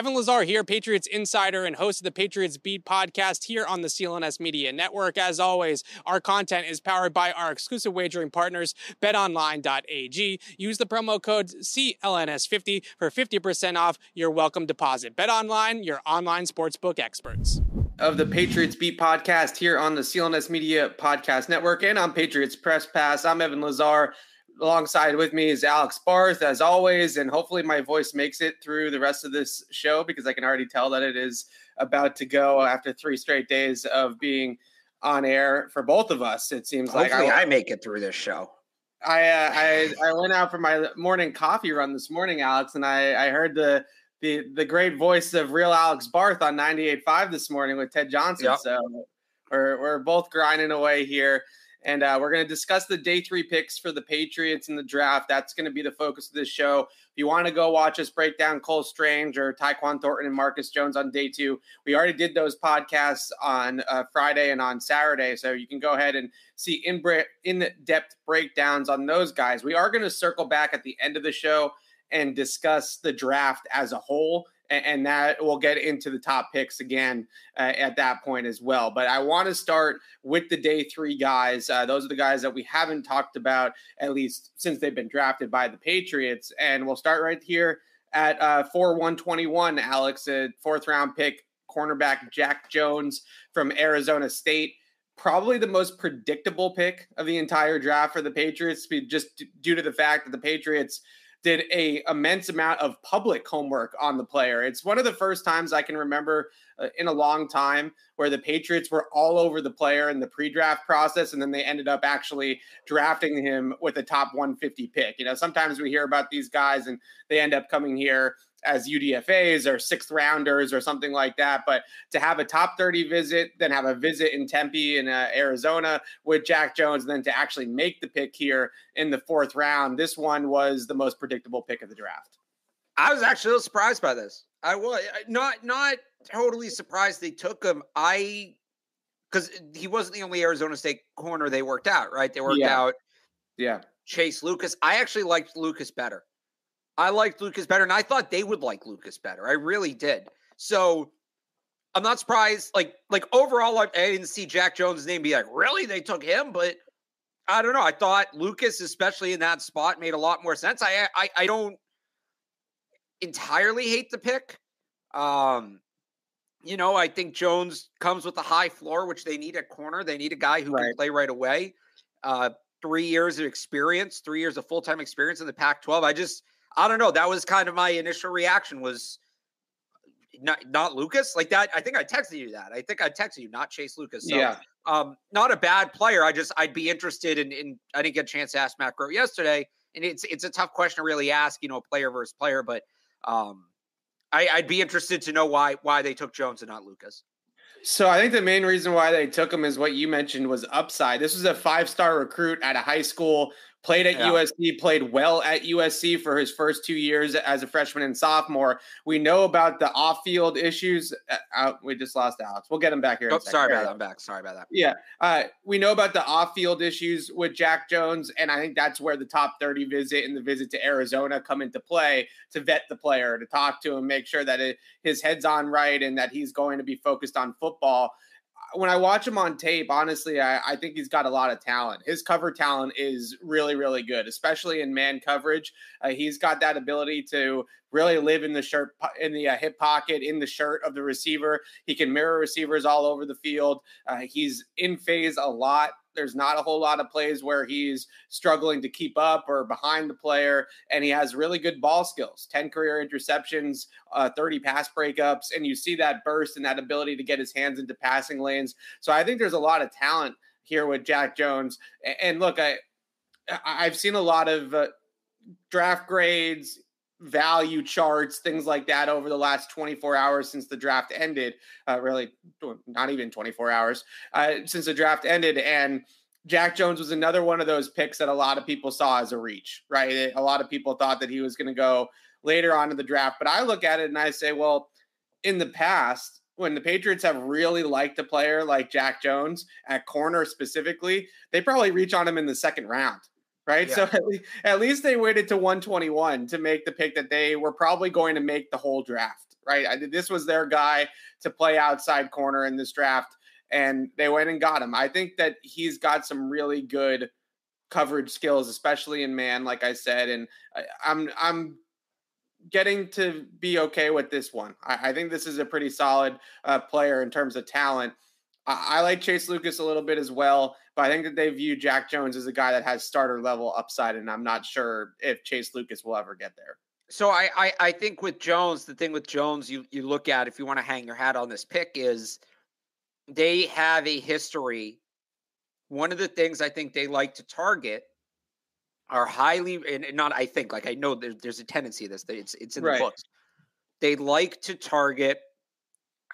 Evan Lazar here, Patriots insider and host of the Patriots Beat podcast here on the CLNS Media Network. As always, our content is powered by our exclusive wagering partners, betonline.ag. Use the promo code CLNS50 for 50% off your welcome deposit. BetOnline, your online sportsbook experts. Of the Patriots Beat podcast here on the CLNS Media Podcast Network and on Patriots Press Pass. I'm Evan Lazar alongside with me is Alex Barth, as always, and hopefully my voice makes it through the rest of this show because I can already tell that it is about to go after three straight days of being on air for both of us. It seems hopefully like I, I make it through this show. I, uh, I I went out for my morning coffee run this morning, Alex, and I I heard the the the great voice of real Alex Barth on 98.5 this morning with Ted Johnson. Yep. So we're we're both grinding away here. And uh, we're going to discuss the day three picks for the Patriots in the draft. That's going to be the focus of this show. If you want to go watch us break down Cole Strange or Tyquan Thornton and Marcus Jones on day two, we already did those podcasts on uh, Friday and on Saturday. So you can go ahead and see in, in depth breakdowns on those guys. We are going to circle back at the end of the show and discuss the draft as a whole and that we'll get into the top picks again uh, at that point as well. But I want to start with the day three guys. Uh, those are the guys that we haven't talked about at least since they've been drafted by the Patriots, and we'll start right here at uh, four one twenty one. Alex, a fourth round pick, cornerback Jack Jones from Arizona State. Probably the most predictable pick of the entire draft for the Patriots, just due to the fact that the Patriots did a immense amount of public homework on the player. It's one of the first times I can remember uh, in a long time where the Patriots were all over the player in the pre-draft process and then they ended up actually drafting him with a top 150 pick. You know, sometimes we hear about these guys and they end up coming here as UDFAs or sixth rounders or something like that. But to have a top 30 visit, then have a visit in Tempe in uh, Arizona with Jack Jones, and then to actually make the pick here in the fourth round, this one was the most predictable pick of the draft. I was actually a little surprised by this. I was not not totally surprised they took him. I because he wasn't the only Arizona State corner they worked out, right? They worked yeah. out, yeah, Chase Lucas. I actually liked Lucas better. I liked Lucas better, and I thought they would like Lucas better. I really did. So I'm not surprised. Like, like overall, I, I didn't see Jack Jones' name be like, really? They took him, but I don't know. I thought Lucas, especially in that spot, made a lot more sense. I I, I don't entirely hate the pick. Um, you know, I think Jones comes with a high floor, which they need at corner. They need a guy who right. can play right away. Uh, three years of experience, three years of full time experience in the Pac 12. I just, I don't know. That was kind of my initial reaction was not not Lucas like that. I think I texted you that. I think I texted you, not Chase Lucas. So, yeah. Um, not a bad player. I just I'd be interested in. in I didn't get a chance to ask Matt Groh yesterday, and it's it's a tough question to really ask. You know, player versus player, but um, I, I'd be interested to know why why they took Jones and not Lucas. So I think the main reason why they took him is what you mentioned was upside. This was a five star recruit at a high school played at yeah. USC, played well at USC for his first two years as a freshman and sophomore. We know about the off-field issues. Uh, we just lost Alex. We'll get him back here. Oh, sorry about that. I'm back. Sorry about that. Yeah, uh, we know about the off-field issues with Jack Jones, and I think that's where the top 30 visit and the visit to Arizona come into play to vet the player, to talk to him, make sure that it, his head's on right, and that he's going to be focused on football when I watch him on tape, honestly, I, I, think he's got a lot of talent. His cover talent is really, really good, especially in man coverage. Uh, he's got that ability to really live in the shirt, in the uh, hip pocket, in the shirt of the receiver. He can mirror receivers all over the field. Uh, he's in phase a lot. There's not a whole lot of plays where he's struggling to keep up or behind the player, and he has really good ball skills 10 career interceptions, uh, 30 pass breakups, and you see that burst and that ability to get his hands into passing lanes. So I think there's a lot of talent here with Jack Jones. And look, I, I've seen a lot of uh, draft grades, value charts, things like that over the last 24 hours since the draft ended. Uh, really, not even 24 hours uh, since the draft ended. And Jack Jones was another one of those picks that a lot of people saw as a reach, right? A lot of people thought that he was going to go later on in the draft. But I look at it and I say, well, in the past, when the Patriots have really liked a player like Jack Jones at corner specifically, they probably reach on him in the second round right? Yeah. So at least, at least they waited to 121 to make the pick that they were probably going to make the whole draft. right? I, this was their guy to play outside corner in this draft, and they went and got him. I think that he's got some really good coverage skills, especially in man, like I said, and I, I'm I'm getting to be okay with this one. I, I think this is a pretty solid uh, player in terms of talent. I, I, like Chase Lucas a little bit as well, but I think that they view Jack Jones as a guy that has starter level upside, and I'm not sure if Chase Lucas will ever get there. So I, I, I think with Jones, the thing with Jones, you you look at if you want to hang your hat on this pick is they have a history. One of the things I think they like to target are highly and not I think like I know there's there's a tendency of this that it's it's in right. the books. They like to target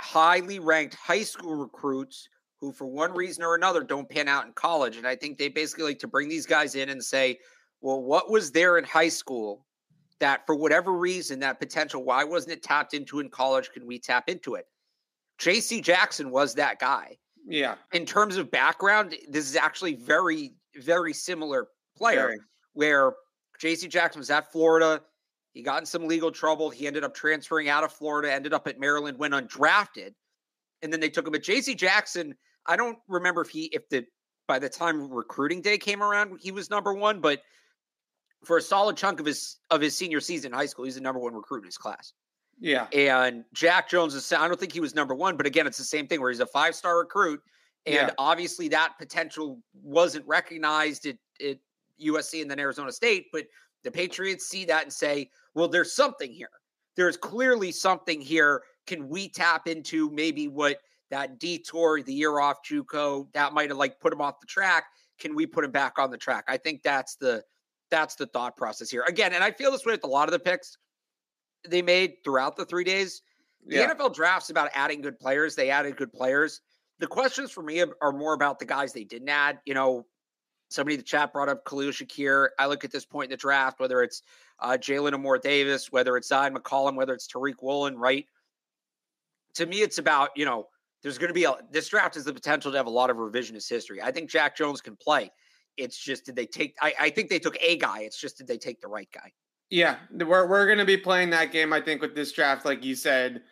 highly ranked high school recruits who for one reason or another don't pan out in college and I think they basically like to bring these guys in and say, "Well, what was there in high school that for whatever reason that potential why wasn't it tapped into in college can we tap into it?" JC Jackson was that guy. Yeah. In terms of background, this is actually very very similar player. Very where JC Jackson was at Florida. He got in some legal trouble. He ended up transferring out of Florida, ended up at Maryland, went undrafted. And then they took him. But JC Jackson, I don't remember if he, if the, by the time recruiting day came around, he was number one, but for a solid chunk of his, of his senior season in high school, he's the number one recruit in his class. Yeah. And Jack Jones is, I don't think he was number one, but again, it's the same thing where he's a five star recruit. And yeah. obviously that potential wasn't recognized. at, it USC and then Arizona State, but the Patriots see that and say, well, there's something here. There's clearly something here. Can we tap into maybe what that detour, the year off JUCO, that might have like put him off the track? Can we put him back on the track? I think that's the that's the thought process here. Again, and I feel this way with a lot of the picks they made throughout the three days. The yeah. NFL draft's about adding good players. They added good players. The questions for me are more about the guys they didn't add. You know, Somebody in the chat brought up Khalil Shakir. I look at this point in the draft, whether it's uh, Jalyn Armour Davis, whether it's Zyon McCollum, whether it's Tariq Woolen, right? To me, it's about, you know, there's going to be a, this draft has the potential to have a lot of revisionist history. I think Jack Jones can play. It's just, did they take, I, I think they took a guy. It's just, did they take the right guy? Yeah. We're, we're going to be playing that game, I think, with this draft, like you said,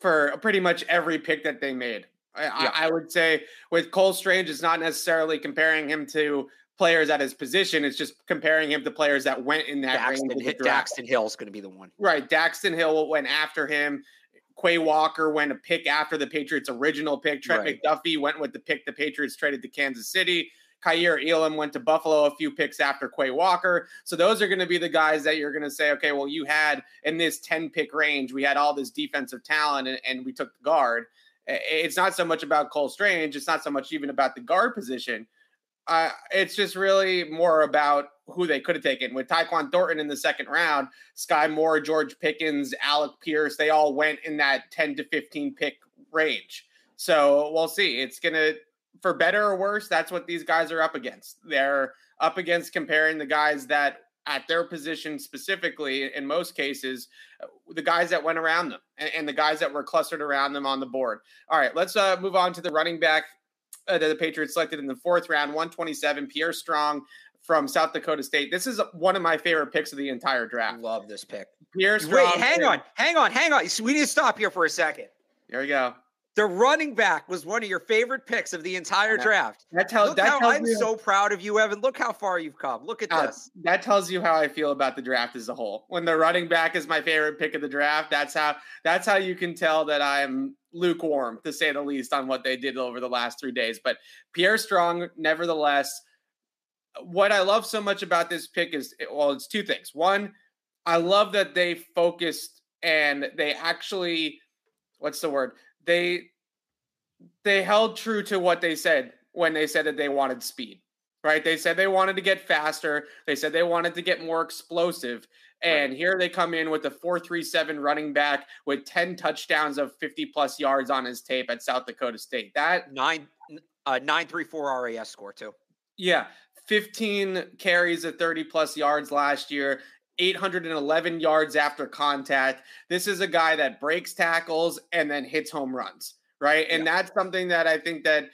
for pretty much every pick that they made. I, yeah. I, would say with Cole Strange, it's not necessarily comparing him to players at his position. It's just comparing him to players that went in that Daxton, range. Daxton Hill is going to be the one. Right. Daxton Hill went after him. Quay Walker went a pick after the Patriots' original pick. Trent right. McDuffie went with the pick the Patriots traded to Kansas City. Kaiir Elam went to Buffalo a few picks after Quay Walker. So those are going to be the guys that you're going to say, okay, well, you had in this 10 pick range, we had all this defensive talent and, and we took the guard. It's not so much about Cole Strange. It's not so much even about the guard position. Uh, it's just really more about who they could have taken. With Tyquan Thornton in the second round, Skyy Moore, George Pickens, Alec Pierce, they all went in that 10 to 15 pick range. So we'll see. It's going to, for better or worse, that's what these guys are up against. They're up against comparing the guys that at their position specifically, in most cases, uh, the guys that went around them and, and, the guys that were clustered around them on the board. All right, let's uh, move on to the running back uh, that the Patriots selected in the fourth round, 127, Pierre Strong from South Dakota State. This is one of my favorite picks of the entire draft. Love this pick. Pierre Strong. Wait, hang on, hang on, hang on. We need to stop here for a second. Here we go. The running back was one of your favorite picks of the entire draft. That, tells. that how, tells I'm so proud of you, Evan. Look how far you've come. Look at uh, this. That tells you how I feel about the draft as a whole. When the running back is my favorite pick of the draft, that's how that's how you can tell that I'm lukewarm, to say the least, on what they did over the last three days. But Pierre Strong, nevertheless, what I love so much about this pick is well, it's two things. One, I love that they focused and they actually, what's the word? They they held true to what they said when they said that they wanted speed. Right? They said they wanted to get faster. They said they wanted to get more explosive. And here they come in with a 437 running back with 10 touchdowns of 50 plus yards on his tape at South Dakota State. That nine uh 934 RAS score too. Yeah. 15 carries of 30 plus yards last year. 811 yards after contact. This is a guy that breaks tackles and then hits home runs, right? And yeah. that's something that I think that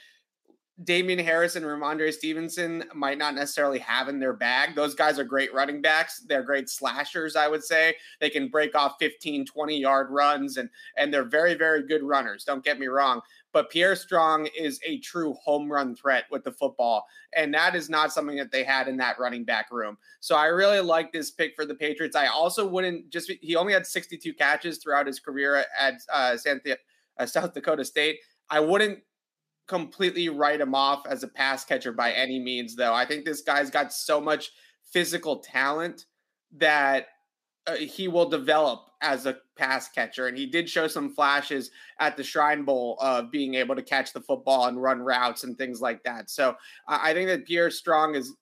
Damien Harris and Rhamondre Stevenson might not necessarily have in their bag. Those guys are great running backs. They're great slashers, I would say. They can break off 15, 20 yard runs and and they're very, very good runners. Don't get me wrong. But Pierre Strong is a true home run threat with the football. And that is not something that they had in that running back room. So I really like this pick for the Patriots. I also wouldn't just, he only had 62 catches throughout his career at uh, uh, South Dakota State. I wouldn't completely write him off as a pass catcher by any means, though. I think this guy's got so much physical talent that uh, he will develop as a pass catcher. And he did show some flashes at the Shrine Bowl of being able to catch the football and run routes and things like that. So uh, I think that Pierre Strong is,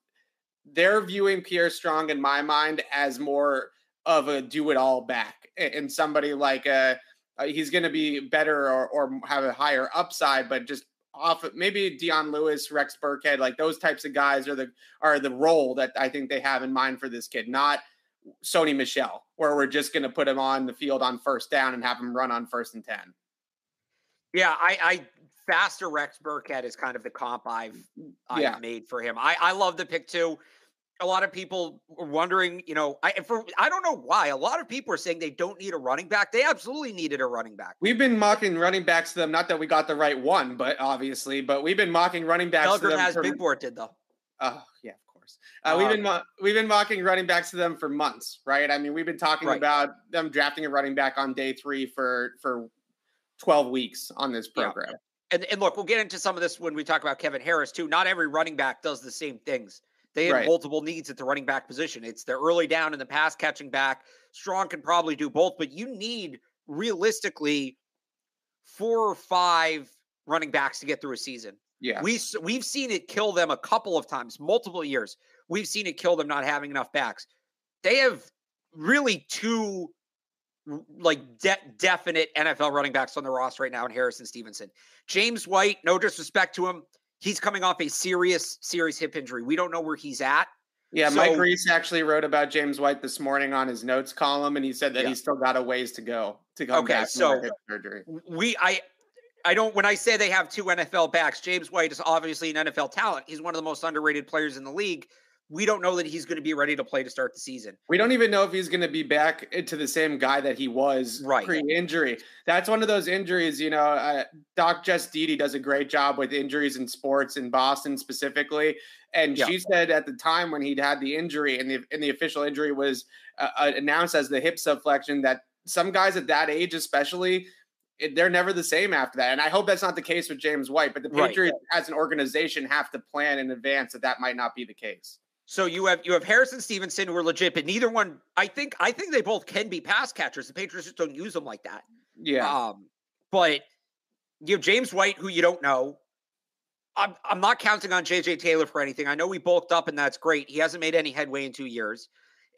they're viewing Pierre Strong in my mind as more of a do it all back and somebody like a, uh, he's going to be better or, or have a higher upside, but just off maybe Dion Lewis, Rex Burkhead, like those types of guys are the are the role that I think they have in mind for this kid, not Sony Michel, where we're just going to put him on the field on first down and have him run on first and ten. Yeah, I, I faster Rex Burkhead is kind of the comp I've I've yeah. made for him. I I love the pick too a lot of people were wondering, you know, I for I don't know why. A lot of people are saying they don't need a running back. They absolutely needed a running back. We've been mocking running backs to them. Not that we got the right one, but obviously, but we've been mocking running backs them. has for, Big Board did though. Oh yeah, Uh, we've been mo- we've been mocking running backs to them for months, right? I mean, we've been talking right. about them drafting a running back on day three for for twelve weeks on this program. Yeah. And, and look, we'll get into some of this when we talk about Kevin Harris too. Not every running back does the same things. They have right. multiple needs at the running back position. It's the early down and the pass catching back. Strong can probably do both, but you need realistically four or five running backs to get through a season. Yeah. We we've seen it kill them a couple of times, multiple years. We've seen it kill them not having enough backs. They have really two like de- definite NFL running backs on the roster right now in Harris and Stevenson. James White, no disrespect to him, he's coming off a serious, serious hip injury. We don't know where he's at. Yeah, so, Mike Reiss actually wrote about James White this morning on his notes column, and he said that yeah. he's still got a ways to go to come okay, back so hip surgery. We, I, I don't. When I say they have two NFL backs, James White is obviously an NFL talent. He's one of the most underrated players in the league we don't know that he's going to be ready to play to start the season. We don't even know if he's going to be back to the same guy that he was right. pre-injury. That's one of those injuries, you know. Uh, Doc Jess Deedy does a great job with injuries in sports in Boston specifically, and yeah. she said at the time when he'd had the injury and the and the official injury was uh, uh announced as the hip subluxation that some guys at that age, especially. They're never the same after that. And I hope that's not the case with James White, but the Patriots right. as an organization have to plan in advance that that might not be the case. So you have you have Harris and Stevenson who are legit, but neither one. I think I think they both can be pass catchers. The Patriots just don't use them like that. Yeah. Um, but you have James White, who you don't know. I'm I'm not counting on JJ Taylor for anything. I know we bulked up and that's great. He hasn't made any headway in two years.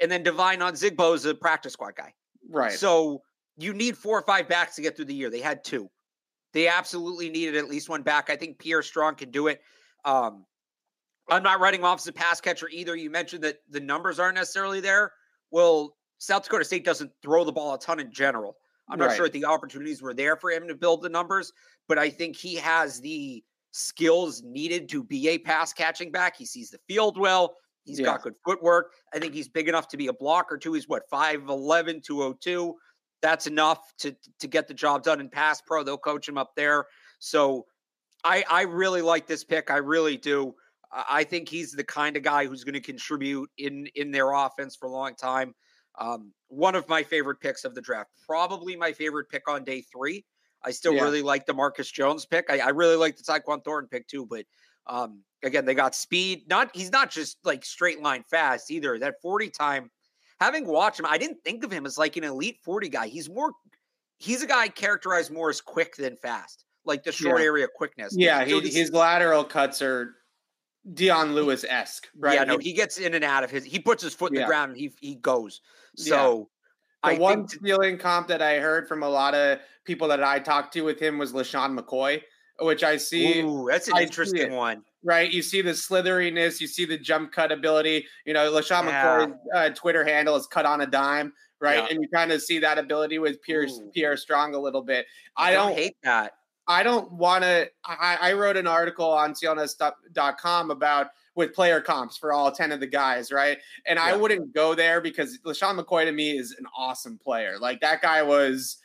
And then Devine Ozigbo is a practice squad guy. Right. So you need four or five backs to get through the year. They had two. They absolutely needed at least one back. I think Pierre Strong can do it. Um, I'm not writing off as a pass catcher either. You mentioned that the numbers aren't necessarily there. Well, South Dakota State doesn't throw the ball a ton in general. I'm not right. sure if the opportunities were there for him to build the numbers, but I think he has the skills needed to be a pass catching back. He sees the field well. He's yeah. got good footwork. I think he's big enough to be a blocker too. He's what 5'11, 202. That's enough to to get the job done in pass pro. They'll coach him up there. So I I really like this pick. I really do. I think he's the kind of guy who's going to contribute in in their offense for a long time. Um, one of my favorite picks of the draft, probably my favorite pick on day three. I still yeah. really like the Marcus Jones pick. I, I really like the Tyquan Thornton pick too, but um, again, they got speed. Not he's not just like straight line fast either. That 40 time, having watched him, I didn't think of him as like an elite 40 guy. He's more he's a guy characterized more as quick than fast, like the short yeah. area quickness. Yeah, he, his lateral cuts are Dion Lewis esque, right? Yeah, no, he gets in and out of his. He puts his foot in yeah. the ground and he he goes. So, yeah. the I one stealing comp that I heard from a lot of people that I talked to with him was LeSean McCoy, which I see. Ooh, that's an I interesting one. Right, you see the slitheriness, you see the jump cut ability. You know, LeSean yeah. McCoy's uh, Twitter handle is cut on a dime, right? Yeah. And you kind of see that ability with Pierre Ooh. Pierre Strong a little bit. I, I don't, don't hate that. I don't want to. I, I, wrote an article on CLNS.com about with player comps for all 10 of the guys, right? And yeah. I wouldn't go there because LeSean McCoy to me is an awesome player. Like that guy was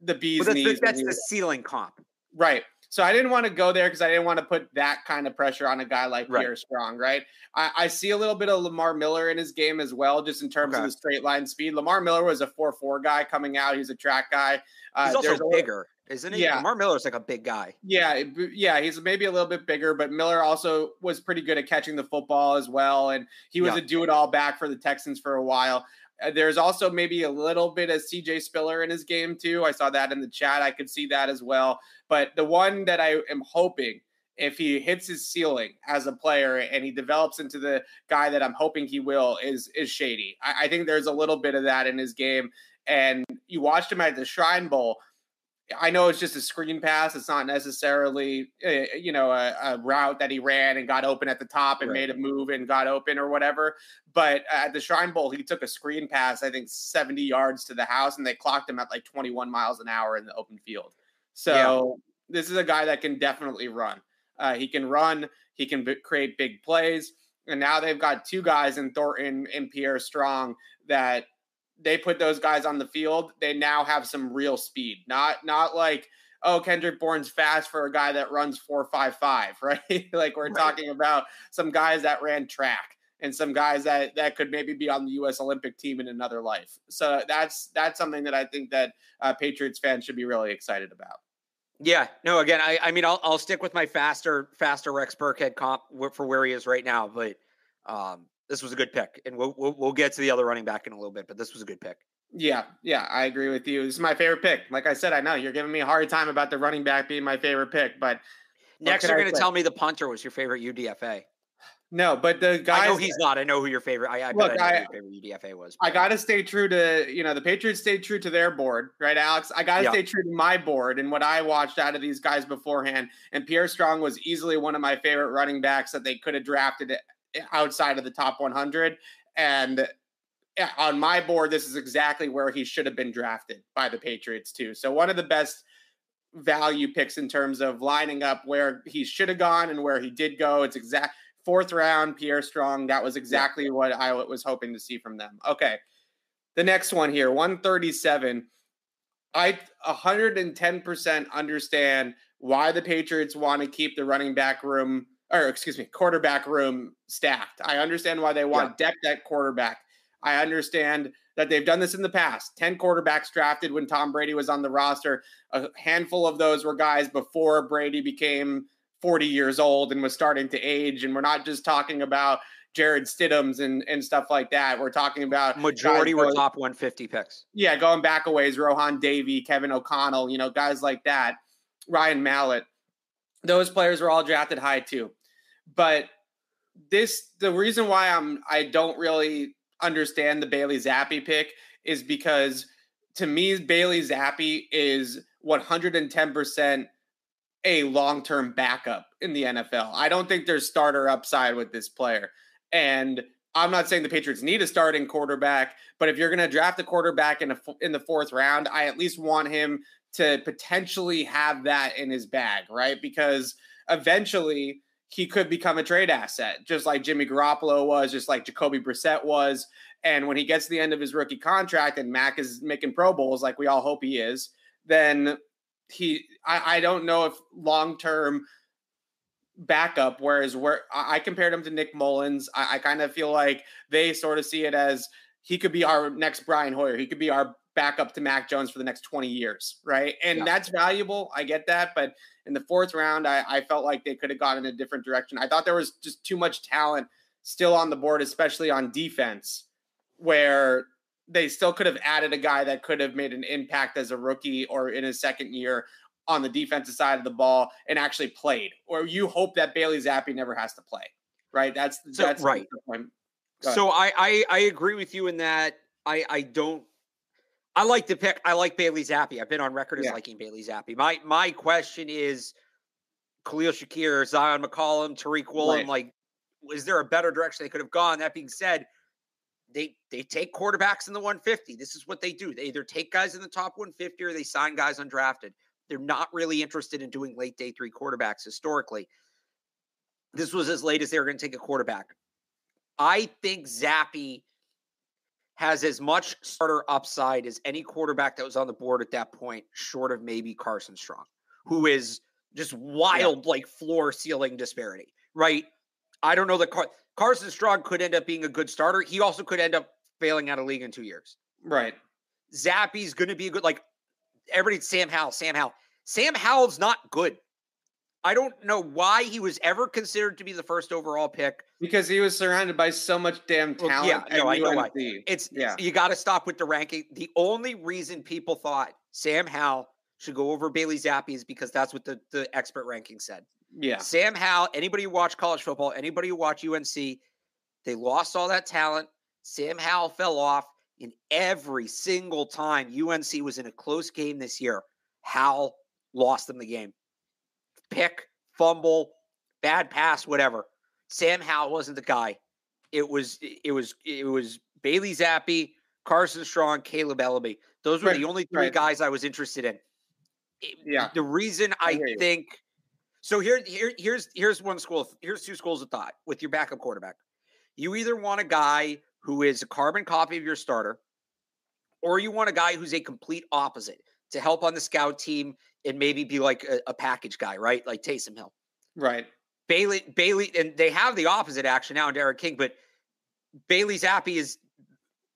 the bee's that's, knees. That's the ceiling comp. Right. So I didn't want to go there because I didn't want to put that kind of pressure on a guy like right. Pierre Strong, right? I, I, see a little bit of Lamar Miller in his game as well, just in terms okay. of the straight line speed. Lamar Miller was a 4 4 guy coming out. He's a track guy. Uh, He's also bigger, isn't he? Yeah. Lamar Miller's like a big guy. Yeah. Yeah. He's maybe a little bit bigger, but Miller also was pretty good at catching the football as well. And he was yeah. a do it all back for the Texans for a while. Uh, there's also maybe a little bit of CJ Spiller in his game too. I saw that in the chat. I could see that as well. But the one that I am hoping if he hits his ceiling as a player and he develops into the guy that I'm hoping he will is is Shady. I, I think there's a little bit of that in his game. And you watched him at the Shrine Bowl I know it's just a screen pass. It's not necessarily, uh, you know, a, a, route that he ran and got open at the top and right. made a move and got open or whatever. But at the Shrine Bowl, he took a screen pass, I think 70 yards to the house, and they clocked him at like 21 miles an hour in the open field. So yeah. this is a guy that can definitely run. Uh, he can run. He can b- create big plays. And now they've got two guys in Thornton and Pierre Strong that they put those guys on the field, they now have some real speed. Not not like oh Kendrick Bourne's fast for a guy that runs four five five, right? like we're right. talking about some guys that ran track and some guys that that could maybe be on the U.S. Olympic team in another life. So that's that's something that I think that uh, Patriots fans should be really excited about. Yeah, no. Again, I I mean I'll I'll stick with my faster faster Rex Burkhead comp for where he is right now, but um, this was a good pick, and we'll, we'll, we'll get to the other running back in a little bit. But this was a good pick. Yeah, yeah, I agree with you. This is my favorite pick. Like I said, I know you're giving me a hard time about the running back being my favorite pick, but next you're going to tell me the punter was your favorite UDFA. No, but the guy. I know he's not. I know who your favorite. I, I look, I, your favorite UDFA was. But. I got to stay true to you know the Patriots stayed true to their board, right, Alex? I got to stay true to my board and what I watched out of these guys beforehand. And Pierre Strong was easily one of my favorite running backs that they could have drafted outside of the top 100. And on my board, this is exactly where he should have been drafted by the Patriots, too. So, one of the best value picks in terms of lining up where he should have gone and where he did go. It's exact fourth round, Pierre Strong. That was exactly yeah. what I was hoping to see from them. Okay. The next one here, 137. I 110% understand why the Patriots want to keep the running back room or excuse me, quarterback room stacked. I understand why they want yeah. depth at quarterback. I understand that they've done this in the past. 10 quarterbacks drafted when Tom Brady was on the roster. A handful of those were guys before Brady became 40 years old and was starting to age. And we're not just talking about Jarrett Stidhams and, and stuff like that. We're talking about majority were top 150 picks. Yeah, going back a ways, Rohan Davey, Kevin O'Connell, you know, guys like that, Ryan Mallett. Those players were all drafted high too. But this the reason why I'm I don't really understand the Bailey Zappe pick is because to me Bailey Zappe is 110% a long-term backup in the NFL. I don't think there's starter upside with this player. And I'm not saying the Patriots need a starting quarterback, but if you're going to draft a quarterback in a, in the fourth round, I at least want him to potentially have that in his bag, right? Because eventually he could become a trade asset, just like Jimmy Garoppolo was, just like Jacoby Brissett was. And when he gets to the end of his rookie contract and Mac is making Pro Bowls, like we all hope he is, then he, I, I don't know if long term backup, whereas where I, compared him to Nick Mullens, I, I kind of feel like they sort of see it as he could be our next Brian Hoyer. He could be our backup to Mac Jones for the next 20 years, right? And yeah. that's valuable. I get that. But in the fourth round, I, I felt like they could have gone in a different direction. I thought there was just too much talent still on the board, especially on defense, where they still could have added a guy that could have made an impact as a rookie or in his second year on the defensive side of the ball and actually played. Or you hope that Bailey Zappe never has to play, right? That's so, that's right. So I, I I agree with you in that I I don't I like the pick. I like Bailey Zappe. I've been on record as yeah. liking Bailey Zappe. My my question is Khalil Shakir, Zyon McCollum, Tariq Woolen. Right. Like, is there a better direction they could have gone? That being said, they they take quarterbacks in the 150. This is what they do. They either take guys in the top 150 or they sign guys undrafted. They're not really interested in doing late day three quarterbacks historically. This was as late as they were going to take a quarterback. I think Zappe has as much starter upside as any quarterback that was on the board at that point, short of maybe Carson Strong, who is just wild, yeah. like floor ceiling disparity, right? I don't know that Car- Carson Strong could end up being a good starter. He also could end up failing out of league in two years. Right. Zappe's going to be a good. Like everybody, Sam Howell, Sam Howell. Sam Howell's not good. I don't know why he was ever considered to be the first overall pick. Because he was surrounded by so much damn talent. Well, yeah, no, I know why. It's yeah. You got to stop with the ranking. The only reason people thought Sam Howell should go over Bailey Zappe is because that's what the, the expert ranking said. Yeah. Sam Howell, anybody who watched college football, anybody who watched UNC, they lost all that talent. Sam Howell fell off in every single time UNC was in a close game this year. Howell lost them the game. Pick, fumble, bad pass, whatever. Sam Howell wasn't the guy. It was it was it was Bailey Zappe, Carson Strong, Kaleb Eleby. Those were right, the only three right. guys I was interested in. Yeah. The reason I, I think so here, here here's here's one school here's two schools of thought with your backup quarterback. You either want a guy who is a carbon copy of your starter, or you want a guy who's a complete opposite to help on the scout team and maybe be like a, a package guy, right? Like Taysom Hill. Right. Bailey, Bailey, and they have the opposite action now in D'Eriq King, but Bailey Zappe is,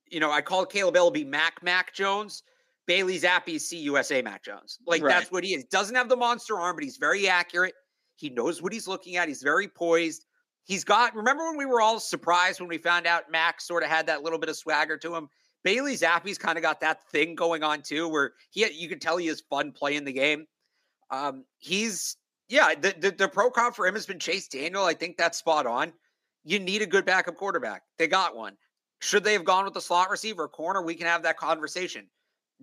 you know, I call Kaleb Eleby Mac Mac Jones. Bailey Zappe is CUSA Mac Jones. Like right. that's what he is. Doesn't have the monster arm, but he's very accurate. He knows what he's looking at. He's very poised. He's got, remember when we were all surprised when we found out Mac sort of had that little bit of swagger to him? Bailey Zappe's kind of got that thing going on too, where he you can tell he has fun playing the game. Um, he's yeah, the, the, the pro comp for him has been Chase Daniel. I think that's spot on. You need a good backup quarterback. They got one. Should they have gone with the slot receiver corner? We can have that conversation.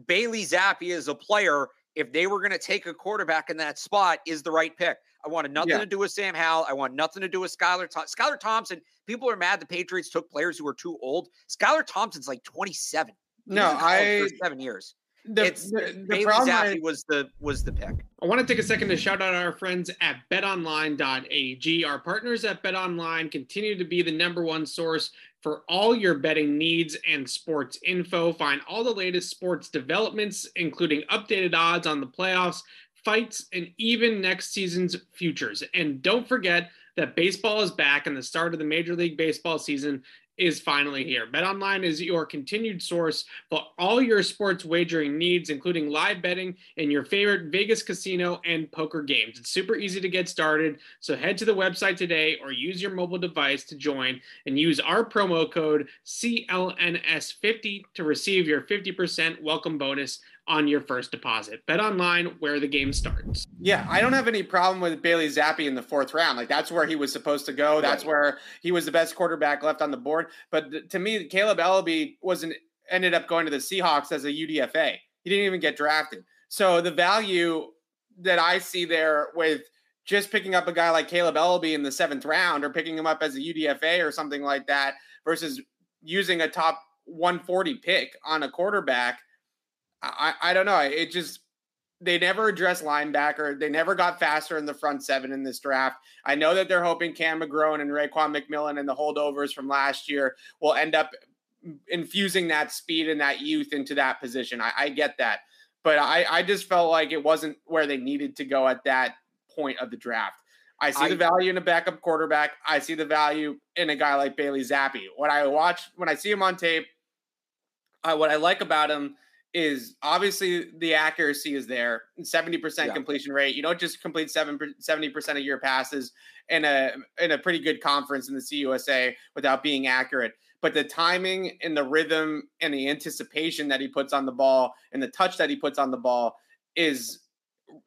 Bailey Zappe is a player. If they were going to take a quarterback in that spot, is the right pick. I wanted nothing yeah. to do with Sam Howell. I want nothing to do with Skylar. Th- Skylar Thompson. People are mad the Patriots took players who were too old. Skylar Thompson's like 27. He no, I seven years. The, it's the, the problem I, was the was the pick. I want to take a second to shout out our friends at betonline.ag. Our partners at betonline continue to be the number one source for all your betting needs and sports info. Find all the latest sports developments, including updated odds on the playoffs, fights, and even next season's futures. And don't forget that baseball is back and the start of the Major League Baseball season is finally here. BetOnline is your continued source for all your sports wagering needs, including live betting and your favorite Vegas casino and poker games. It's super easy to get started, so head to the website today or use your mobile device to join and use our promo code CLNS50 to receive your 50% welcome bonus on your first deposit. Bet online where the game starts. Yeah, I don't have any problem with Bailey Zappe in the fourth round. Like that's where he was supposed to go. That's right. where he was the best quarterback left on the board. But to me, Kaleb Eleby wasn't ended up going to the Seahawks as a UDFA. He didn't even get drafted. So the value that I see there with just picking up a guy like Kaleb Eleby in the seventh round or picking him up as a UDFA or something like that versus using a top 140 pick on a quarterback I, I don't know. It just they never addressed linebacker. They never got faster in the front seven in this draft. I know that they're hoping Cam McGrone and Raekwon McMillan and the holdovers from last year will end up infusing that speed and that youth into that position. I, I get that. But I, I just felt like it wasn't where they needed to go at that point of the draft. I see I, the value in a backup quarterback. I see the value in a guy like Bailey Zappe. When I watch, when I see him on tape, uh, what I like about him is obviously the accuracy is there 70% yeah. completion rate you don't just complete 7 70% of your passes in a in a pretty good conference in the CUSA without being accurate but the timing and the rhythm and the anticipation that he puts on the ball and the touch that he puts on the ball is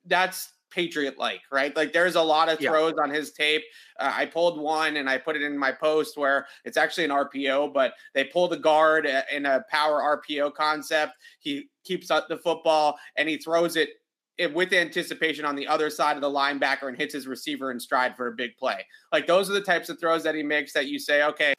that's Patriot like, right? Like there's a lot of throws yeah. on his tape. Uh, I pulled one and I put it in my post where it's actually an RPO, but they pull the guard uh, in a power RPO concept. He keeps up the football and he throws it with anticipation on the other side of the linebacker and hits his receiver in stride for a big play. Like those are the types of throws that he makes that you say, okay,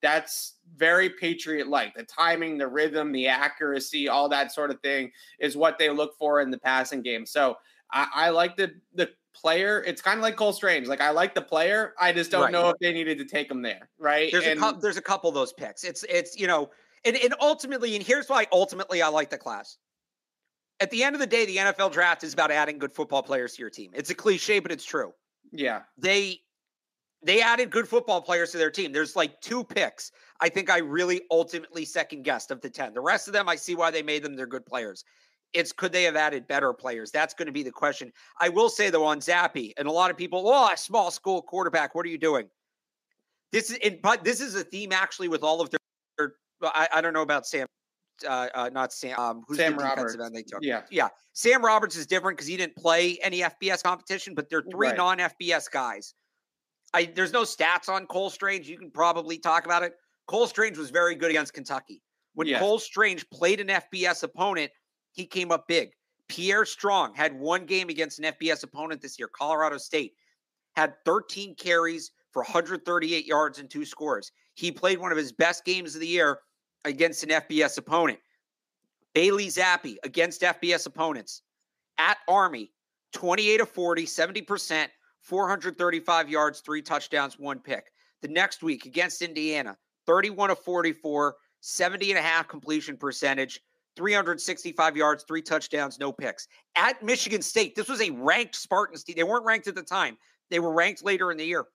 that's very Patriot like. The timing, the rhythm, the accuracy, all that sort of thing is what they look for in the passing game. So I, I like the the player. It's kind of like Cole Strange. Like I like the player. I just don't right. know if they needed to take him there. Right. There's and, a couple, there's a couple of those picks. It's it's you know, and, and ultimately, and here's why ultimately I like the class. At the end of the day, the NFL draft is about adding good football players to your team. It's a cliche, but it's true. Yeah. They they added good football players to their team. There's like two picks. I think I really ultimately second guessed of the 10. The rest of them, I see why they made them. They're good players. It's could they have added better players? That's going to be the question. I will say though on Zappe, and a lot of people, oh, a small school quarterback. What are you doing? This is, but this is a theme actually with all of their. their I, I don't know about Sam uh, uh, not Sam. Um, who's Sam the Roberts. end they took? Yeah, yeah. Sam Roberts is different because he didn't play any FBS competition, but they're three right. non-FBS guys. I there's no stats on Cole Strange. You can probably talk about it. Cole Strange was very good against Kentucky. When yeah. Cole Strange played an FBS opponent, he came up big. Pierre Strong had one game against an FBS opponent this year, Colorado State, had 13 carries for 138 yards and two scores. He played one of his best games of the year against an FBS opponent. Bailey Zappe against FBS opponents at Army, 28 of 40, 70%, 435 yards, three touchdowns, one pick. The next week against Indiana, 31 of 44, 70 and a half completion percentage, 365 yards, three touchdowns, no picks. At Michigan State, this was a ranked Spartans team. They weren't ranked at the time, they were ranked later in the year.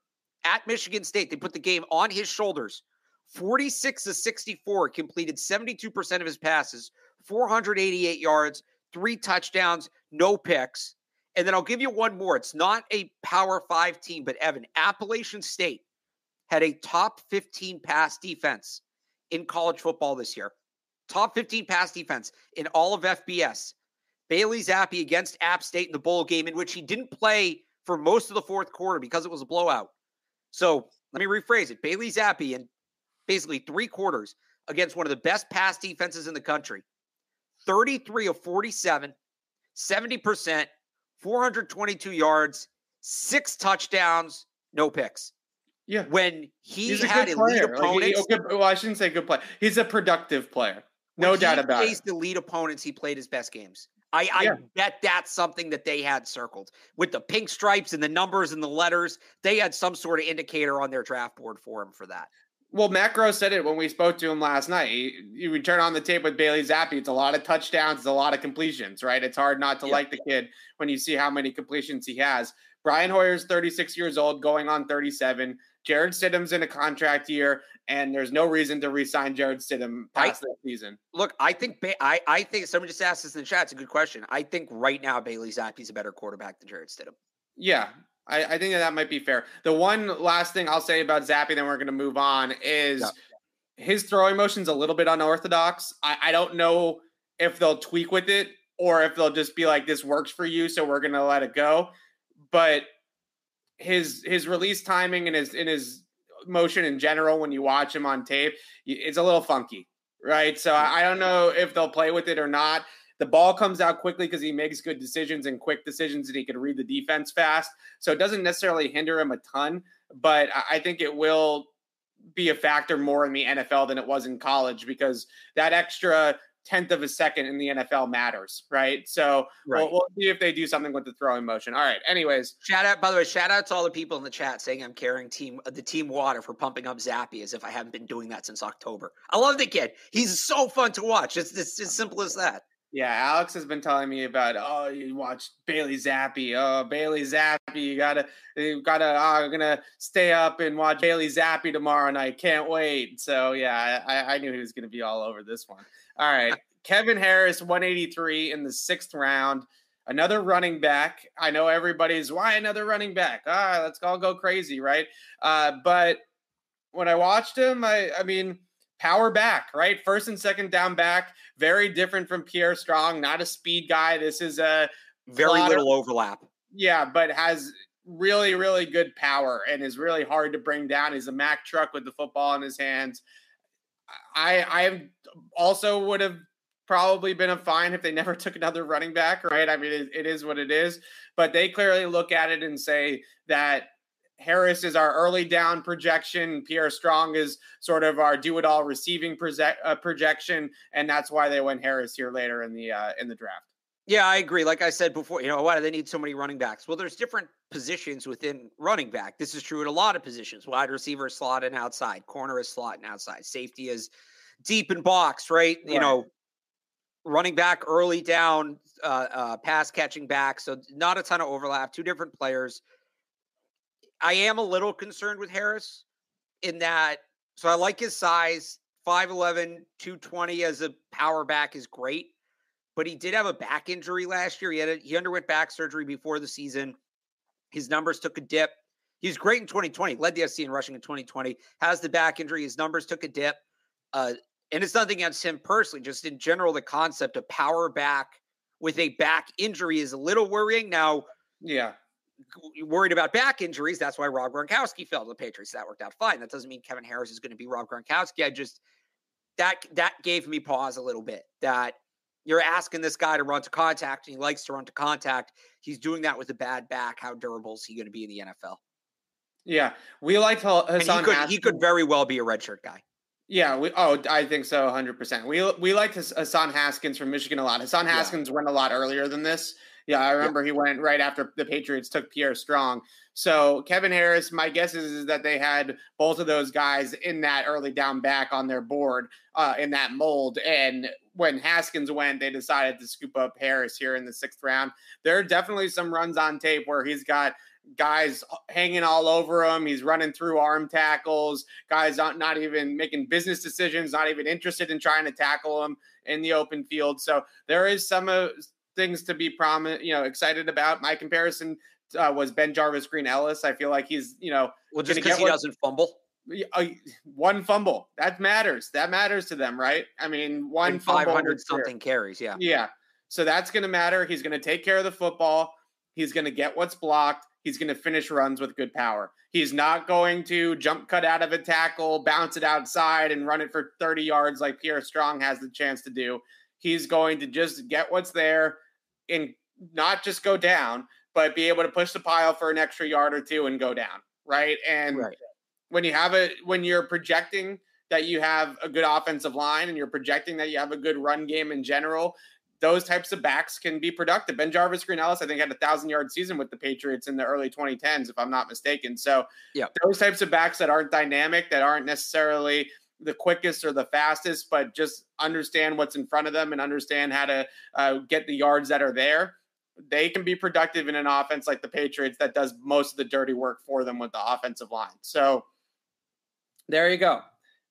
At Michigan State, they put the game on his shoulders. 46 to 64, completed 72% of his passes, 488 yards, three touchdowns, no picks. And then I'll give you one more. It's not a Power Five team, but Evan, Appalachian State had a top 15 pass defense in college football this year. Top 15 pass defense in all of FBS. Bailey Zappe against App State in the bowl game, in which he didn't play for most of the fourth quarter because it was a blowout. So let me rephrase it. Bailey Zappe in basically three quarters against one of the best pass defenses in the country. 33 of 47, 70%, 422 yards, six touchdowns, no picks. Yeah. When he He's had elite opponents. Like he, well, I shouldn't say good player. He's a productive player. No doubt about it. He the elite opponents, he played his best games. I, I bet that's something that they had circled with the pink stripes and the numbers and the letters. They had some sort of indicator on their draft board for him for that. Well, Gross said it when we spoke to him last night. You would turn on the tape with Bailey Zappe. It's a lot of touchdowns, it's a lot of completions, right? It's hard not to yeah. like the kid when you see how many completions he has. Brian Hoyer's 36 years old, going on 37. Jarrett Stidham's in a contract year, and there's no reason to re-sign Jarrett Stidham past I, this season. Look, I think I I think someone just asked this in the chat. It's a good question. I think right now Bailey Zappe's a better quarterback than Jarrett Stidham. Yeah, I, I, think that that might be fair. The one last thing I'll say about Zappe, then we're going to move on, is yeah. his throwing motion's a little bit unorthodox. I, I don't know if they'll tweak with it or if they'll just be like, this works for you, so we're going to let it go. But his his release timing and his in his motion in general, when you watch him on tape, it's a little funky, right? So I don't know if they'll play with it or not. The ball comes out quickly because he makes good decisions and quick decisions, and he can read the defense fast. So it doesn't necessarily hinder him a ton, but I think it will be a factor more in the NFL than it was in college because that extra tenth of a second in the NFL matters, right? So right. We'll, we'll, see if they do something with the throwing motion. All right. Anyways, shout out. By the way, shout out to all the people in the chat saying I'm carrying team uh, the team water for pumping up Zappe as if I haven't been doing that since October. I love the kid. He's so fun to watch. It's, it's as simple as that. Yeah, Alex has been telling me about oh you watch Bailey Zappe. Oh Bailey Zappe, you gotta you gotta oh, I'm gonna stay up and watch Bailey Zappe tomorrow night. I can't wait. So yeah, I, I knew he was gonna be all over this one. All right. Kevin Harris, 183 in the sixth round. Another running back. I know everybody's why another running back. Ah, let's all go crazy, right? Uh, but when I watched him, I I mean power back, right? First and second down back. Very different from Pierre Strong. Not a speed guy. This is a very little overlap. Yeah, but has really, really good power and is really hard to bring down. He's a Mack truck with the football in his hands. I I also would have probably been a fine if they never took another running back, right? I mean, it, it is what it is. But they clearly look at it and say that Harris is our early down projection. Pierre Strong is sort of our do it all receiving proje- uh, projection, and that's why they went Harris here later in the uh, in the draft. Yeah, I agree. Like I said before, you know, why do they need so many running backs? Well, there's different positions within running back. This is true in a lot of positions. Wide receiver is slot and outside, corner is slot and outside, safety is deep in box, right? right. You know, running back early down, uh, uh, pass catching back. So not a ton of overlap. Two different players. I am a little concerned with Harris in that. So I like his size. 5'11, 220 as a power back is great but he did have a back injury last year. He had a, he underwent back surgery before the season. His numbers took a dip. He was great in 2020, led the SEC in rushing in 2020. Has the back injury. His numbers took a dip. Uh, and it's nothing against him personally. Just in general, the concept of power back with a back injury is a little worrying. Now, yeah, worried about back injuries. That's why Rob Gronkowski fell to the Patriots. That worked out fine. That doesn't mean Kevin Harris is going to be Rob Gronkowski. I just that that gave me pause a little bit. That you're asking this guy to run to contact, and he likes to run to contact. He's doing that with a bad back. How durable is he going to be in the NFL? Yeah, we like Hassan. He could, he could, very well be a redshirt guy. Yeah, we oh I think so, hundred percent. We we liked Hassan Haskins from Michigan a lot. Hassan Haskins yeah. went a lot earlier than this. Yeah, I remember yeah. he went right after the Patriots took Pierre Strong. So Kevin Harris, my guess is, is, that they had both of those guys in that early down back on their board uh, in that mold. And when Haskins went, they decided to scoop up Harris here in the sixth round. There are definitely some runs on tape where he's got guys hanging all over him. He's running through arm tackles. Guys not, not even making business decisions, not even interested in trying to tackle him in the open field. So there is some of things to be prominent, you know, excited about. My comparison uh, was BenJarvus Green-Ellis. I feel like he's, you know, well, just because he doesn't fumble. Uh, one fumble that matters. That matters to them, right? I mean, one five hundred something carries. Yeah, yeah. So that's going to matter. He's going to take care of the football. He's going to get what's blocked. He's going to finish runs with good power. He's not going to jump cut out of a tackle, bounce it outside, and run it for 30 yards like Pierre Strong has the chance to do. He's going to just get what's there and not just go down, but be able to push the pile for an extra yard or two and go down, right? And right. when you have a when you're projecting that you have a good offensive line and you're projecting that you have a good run game in general, those types of backs can be productive. BenJarvus Green-Ellis, I think, had a thousand yard season with the Patriots in the early 2010s, if I'm not mistaken. So, yeah, those types of backs that aren't dynamic, that aren't necessarily the quickest or the fastest, but just understand what's in front of them and understand how to uh, get the yards that are there they can be productive in an offense like the Patriots that does most of the dirty work for them with the offensive line. So there you go.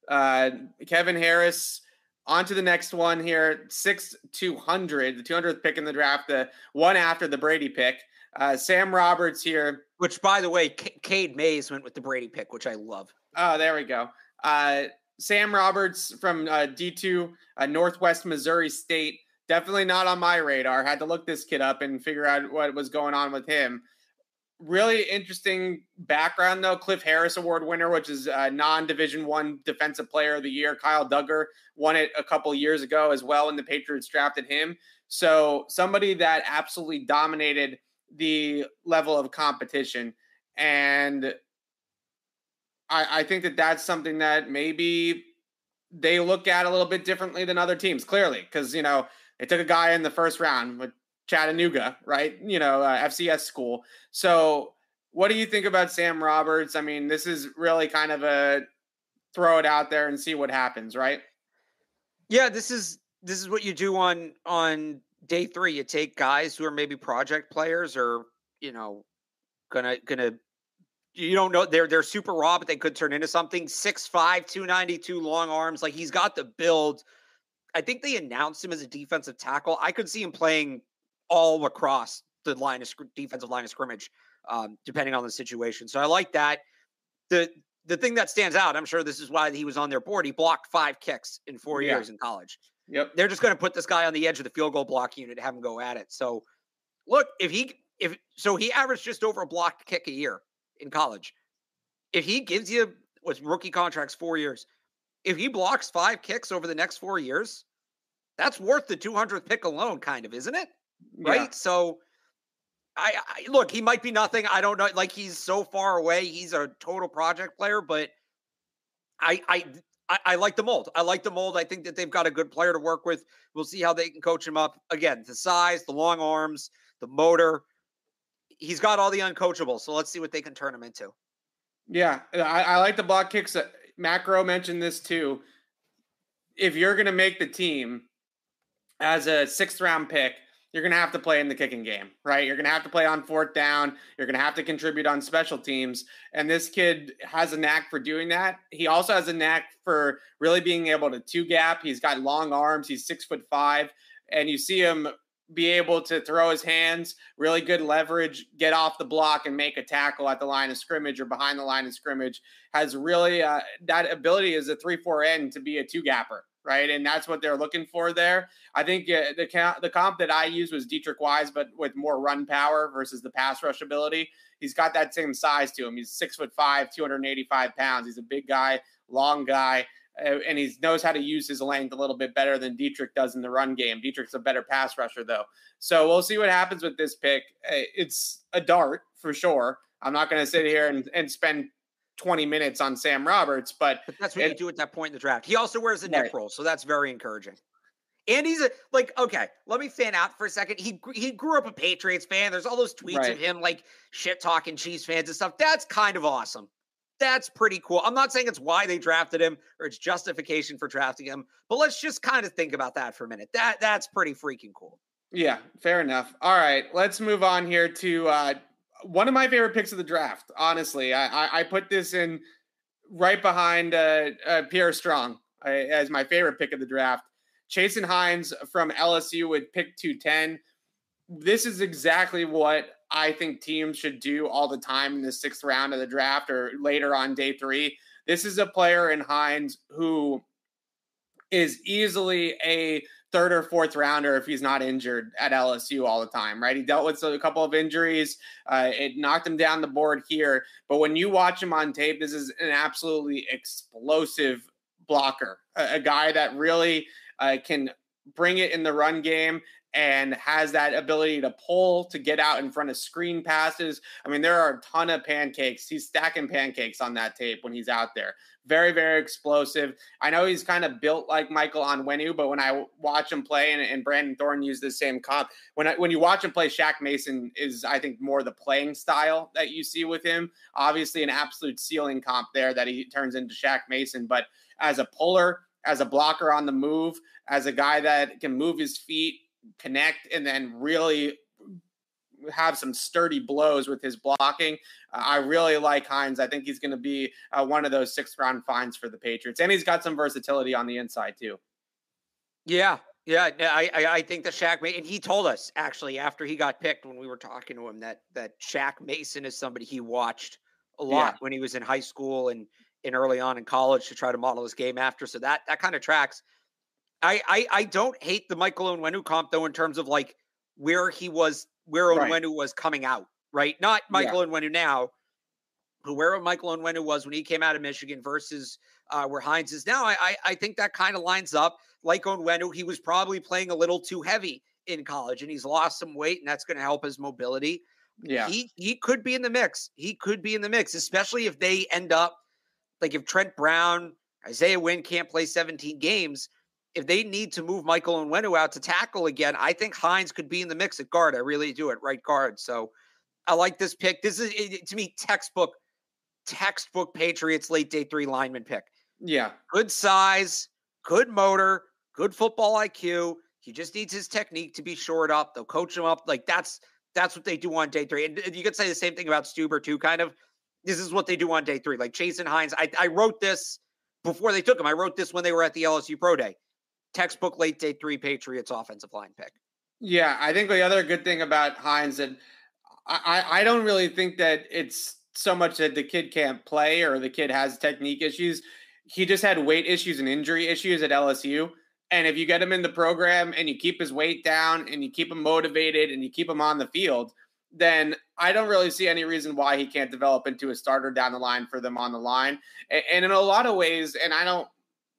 Uh, Kevin Harris. On to the next one here. Six two hundred, the 200th pick in the draft, the one after the Brady pick. Uh, Sam Roberts here. Which, by the way, C- Cade Mays went with the Brady pick, which I love. Oh, there we go. Uh, Sam Roberts from uh, D2, uh, Northwest Missouri State definitely not on my radar. Had to look this kid up and figure out what was going on with him. Really interesting background though. Cliff Harris Award winner, which is a non-division one defensive player of the year. Kyle Dugger won it a couple years ago as well, and the Patriots drafted him. So somebody that absolutely dominated the level of competition, and I, I think that that's something that maybe they look at a little bit differently than other teams. Clearly, because you know they took a guy in the first round with Chattanooga, right? You know, uh, FCS school. So, what do you think about Sam Roberts? I mean, this is really kind of a throw it out there and see what happens, right? Yeah, this is this is what you do on on day 3. You take guys who are maybe project players or, you know, gonna gonna you don't know they're they're super raw, but they could turn into something. 6'5, 292 long arms. Like he's got the build I think they announced him as a defensive tackle. I could see him playing all across the line of defensive line of scrimmage, um, depending on the situation. So I like that. The the thing that stands out, I'm sure this is why he was on their board. He blocked five kicks in four yeah. years in college. Yep. They're just going to put this guy on the edge of the field goal block unit, and have him go at it. So look, if he if so he averaged just over a block kick a year in college. If he gives you with rookie contracts four years, if he blocks five kicks over the next four years, that's worth the 200th pick alone, kind of, isn't it? Right. Yeah. So I, I, look, he might be nothing. I don't know. Like he's so far away. He's a total project player, but I, I, I, I, like the mold. I like the mold. I think that they've got a good player to work with. We'll see how they can coach him up. Again, the size, the long arms, the motor. He's got all the uncoachable. So let's see what they can turn him into. Yeah, uh, I, I like the block kicks. Uh, Macro mentioned this too. If you're going to make the team as a sixth round pick, you're going to have to play in the kicking game, right? You're going to have to play on fourth down. You're going to have to contribute on special teams. And this kid has a knack for doing that. He also has a knack for really being able to two gap. He's got long arms. He's six foot five. And you see him be able to throw his hands, really good leverage, get off the block and make a tackle at the line of scrimmage or behind the line of scrimmage. Has really uh, that ability as a 3 4 end to be a two gapper right? And that's what they're looking for there. I think uh, the the comp that I used was Deatrich Wise, but with more run power versus the pass rush ability. He's got that same size to him. He's six foot five, 285 pounds. He's a big guy, long guy. Uh, and he knows how to use his length a little bit better than Deatrich does in the run game. Deatrich's a better pass rusher, though. So we'll see what happens with this pick. Uh, it's a dart for sure. I'm not going to sit here and, and spend 20 minutes on Sam Roberts, but, but that's what it, you do at that point in the draft. He also wears a neck right. roll, so that's very encouraging. And he's a, like, okay, let me fan out for a second. He he grew up a Patriots fan. There's all those tweets right. of him like shit talking Chiefs fans and stuff. That's kind of awesome. That's pretty cool. I'm not saying it's why they drafted him or it's justification for drafting him, but let's just kind of think about that for a minute. That that's pretty freaking cool. Yeah, fair enough. All right, let's move on here to uh, one of my favorite picks of the draft. Honestly, I I, I put this in right behind uh, uh, Pierre Strong as my favorite pick of the draft. Chasen Hines from LSU with pick 210. This is exactly what I think teams should do all the time in the sixth round of the draft or later on day three. This is a player in Hines who is easily a third or fourth rounder if he's not injured at LSU all the time, right? He dealt with a couple of injuries. Uh, it knocked him down the board here. But when you watch him on tape, this is an absolutely explosive blocker, a, a guy that really uh, can bring it in the run game and has that ability to pull to get out in front of screen passes. I mean, there are a ton of pancakes. He's stacking pancakes on that tape when he's out there. Very, very explosive. I know he's kind of built like Michael Onwenu, but when I watch him play, and, and Brandon Thorn used the same comp, when I, when you watch him play, Shaq Mason is, I think, more the playing style that you see with him. Obviously, an absolute ceiling comp there that he turns into Shaq Mason, but as a puller, as a blocker on the move, as a guy that can move his feet, connect, and then really have some sturdy blows with his blocking. Uh, I really like Hines. I think he's going to be uh, one of those sixth round finds for the Patriots, and he's got some versatility on the inside too. Yeah, yeah, I I, I think the Shaq and he told us actually after he got picked when we were talking to him that that Shaq Mason is somebody he watched a lot yeah. when he was in high school and and early on in college to try to model his game after. So that that kind of tracks. I, I I don't hate the Michael Onwenu comp though in terms of like where he was where Onwenu right. was coming out, right? Not Michael yeah. Onwenu now, who where Michael Onwenu was when he came out of Michigan versus uh, where Hines is now. I I, I think that kind of lines up. Like Onwenu, he was probably playing a little too heavy in college, and he's lost some weight, and that's going to help his mobility. Yeah, he he could be in the mix. He could be in the mix, especially if they end up like if Trent Brown, Isaiah Wynn can't play 17 games, if they need to move Michael Onwenu out to tackle again, I think Hines could be in the mix at guard. I really do at right guard. So I like this pick. This is to me textbook, textbook Patriots late day three lineman pick. Yeah. Good size, good motor, good football IQ. He just needs his technique to be shored up. They'll coach him up. Like that's that's what they do on day three. And you could say the same thing about Stueber too, kind of this is what they do on day three. Like Chasen Hines, I, I wrote this before they took him. I wrote this when they were at the LSU Pro Day. Textbook late day three Patriots offensive line pick. Yeah, I think the other good thing about Hines and I, I don't really think that it's so much that the kid can't play or the kid has technique issues. He just had weight issues and injury issues at LSU. And if you get him in the program and you keep his weight down and you keep him motivated and you keep him on the field, then I don't really see any reason why he can't develop into a starter down the line for them on the line. And in a lot of ways, and I don't,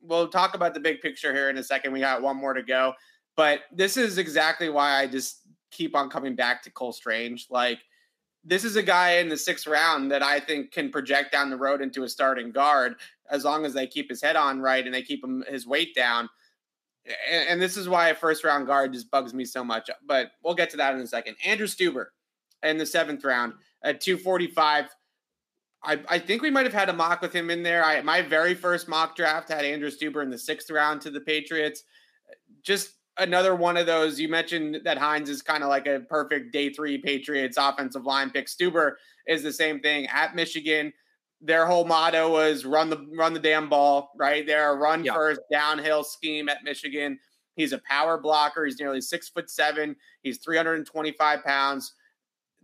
we'll talk about the big picture here in a second. We got one more to go. But this is exactly why I just keep on coming back to Cole Strange. Like this is a guy in the sixth round that I think can project down the road into a starting guard as long as they keep his head on right and they keep him his weight down. And, and this is why a first round guard just bugs me so much. But we'll get to that in a second. Andrew Stueber in the seventh round at 245. I, I think we might have had a mock with him in there. I, my very first mock draft had Andrew Stueber in the sixth round to the Patriots. Just another one of those. You mentioned that Hines is kind of like a perfect day three Patriots offensive line pick. Stueber is the same thing at Michigan. Their whole motto was run the run the damn ball, right? They're a run yep. first downhill scheme at Michigan. He's a power blocker. He's nearly six foot seven. He's 325 pounds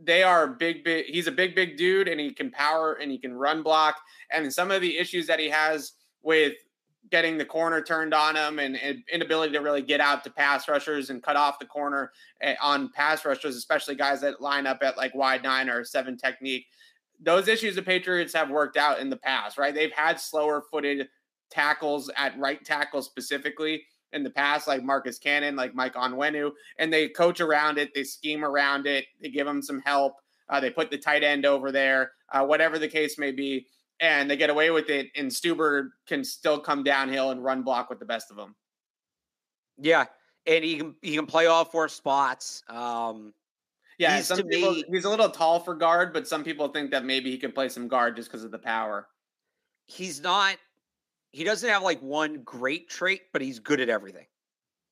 they are big, big. He's a big, big dude, and he can power and he can run block. And some of the issues that he has with getting the corner turned on him and, and, inability to really get out to pass rushers and cut off the corner eh, on pass rushers, especially guys that line up at like wide nine or seven technique. Those issues the Patriots have worked out in the past, right? They've had slower footed tackles at right tackle specifically in the past, like Marcus Cannon, like Mike Onwenu, and they coach around it, they scheme around it, they give them some help, uh, they put the tight end over there, uh, whatever the case may be, and they get away with it. And Stueber can still come downhill and run block with the best of them. Yeah, and he can he can play all four spots. Um, yeah, he's, some people, me, he's a little tall for guard, but some people think that maybe he can play some guard just because of the power. He's not he doesn't have like one great trait, but he's good at everything.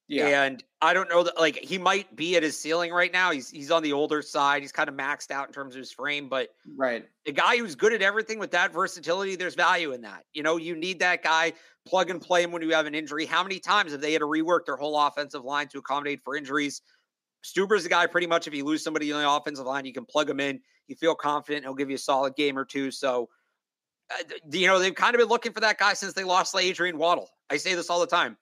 Yeah. And I don't know that like he might be at his ceiling right now. He's he's on the older side. He's kind of maxed out in terms of his frame, but right. The guy who's good at everything with that versatility, there's value in that. You know, you need that guy plug and play him when you have an injury. How many times have they had to rework their whole offensive line to accommodate for injuries? Stueber's the guy pretty much if you lose somebody on the offensive line, you can plug him in. You feel confident he'll give you a solid game or two. So uh, you know, they've kind of been looking for that guy since they lost Adrian Waddle. I say this all the time.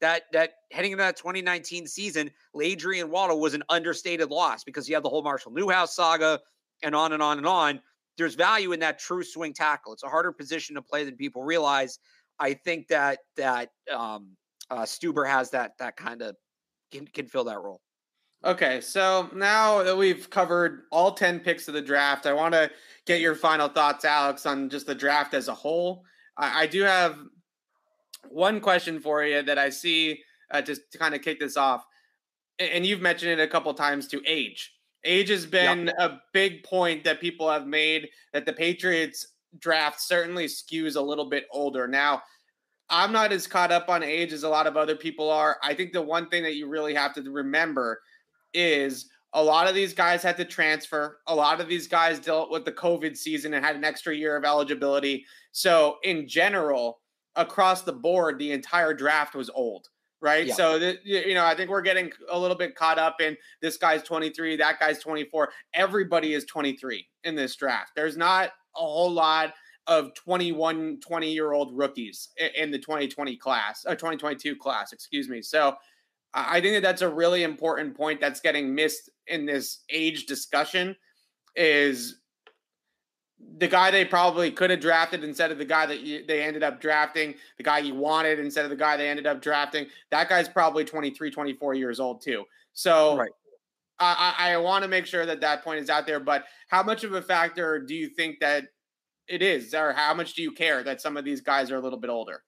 That that heading into that 2019 season, Adrian Waddle was an understated loss because you had the whole Marshall Newhouse saga and on and on and on. There's value in that true swing tackle. It's a harder position to play than people realize. I think that that um, uh, Stueber has that that kind of can, can fill that role. Okay, so now that we've covered all 10 picks of the draft, I want to get your final thoughts, Alex, on just the draft as a whole. I, I do have one question for you that I see uh, to, to kind of kick this off. And you've mentioned it a couple times to age. Age has been a big point that people have made that the Patriots draft certainly skews a little bit older. Now, I'm not as caught up on age as a lot of other people are. I think the one thing that you really have to remember is a lot of these guys had to transfer. A lot of these guys dealt with the COVID season and had an extra year of eligibility. So, in general, across the board, the entire draft was old, right? Yeah. So, you know, I think we're getting a little bit caught up in this guy's 23, that guy's 24. Everybody is 23 in this draft. There's not a whole lot of 21, 20 year old rookies in the 2020 class, or 2022 class, excuse me. So, I think that that's a really important point that's getting missed in this age discussion is the guy they probably could have drafted instead of the guy that you, they ended up drafting, the guy you wanted instead of the guy they ended up drafting. That guy's probably 23, 24 years old too. So right. I, I want to make sure that that point is out there. But how much of a factor do you think that it is, or how much do you care that some of these guys are a little bit older?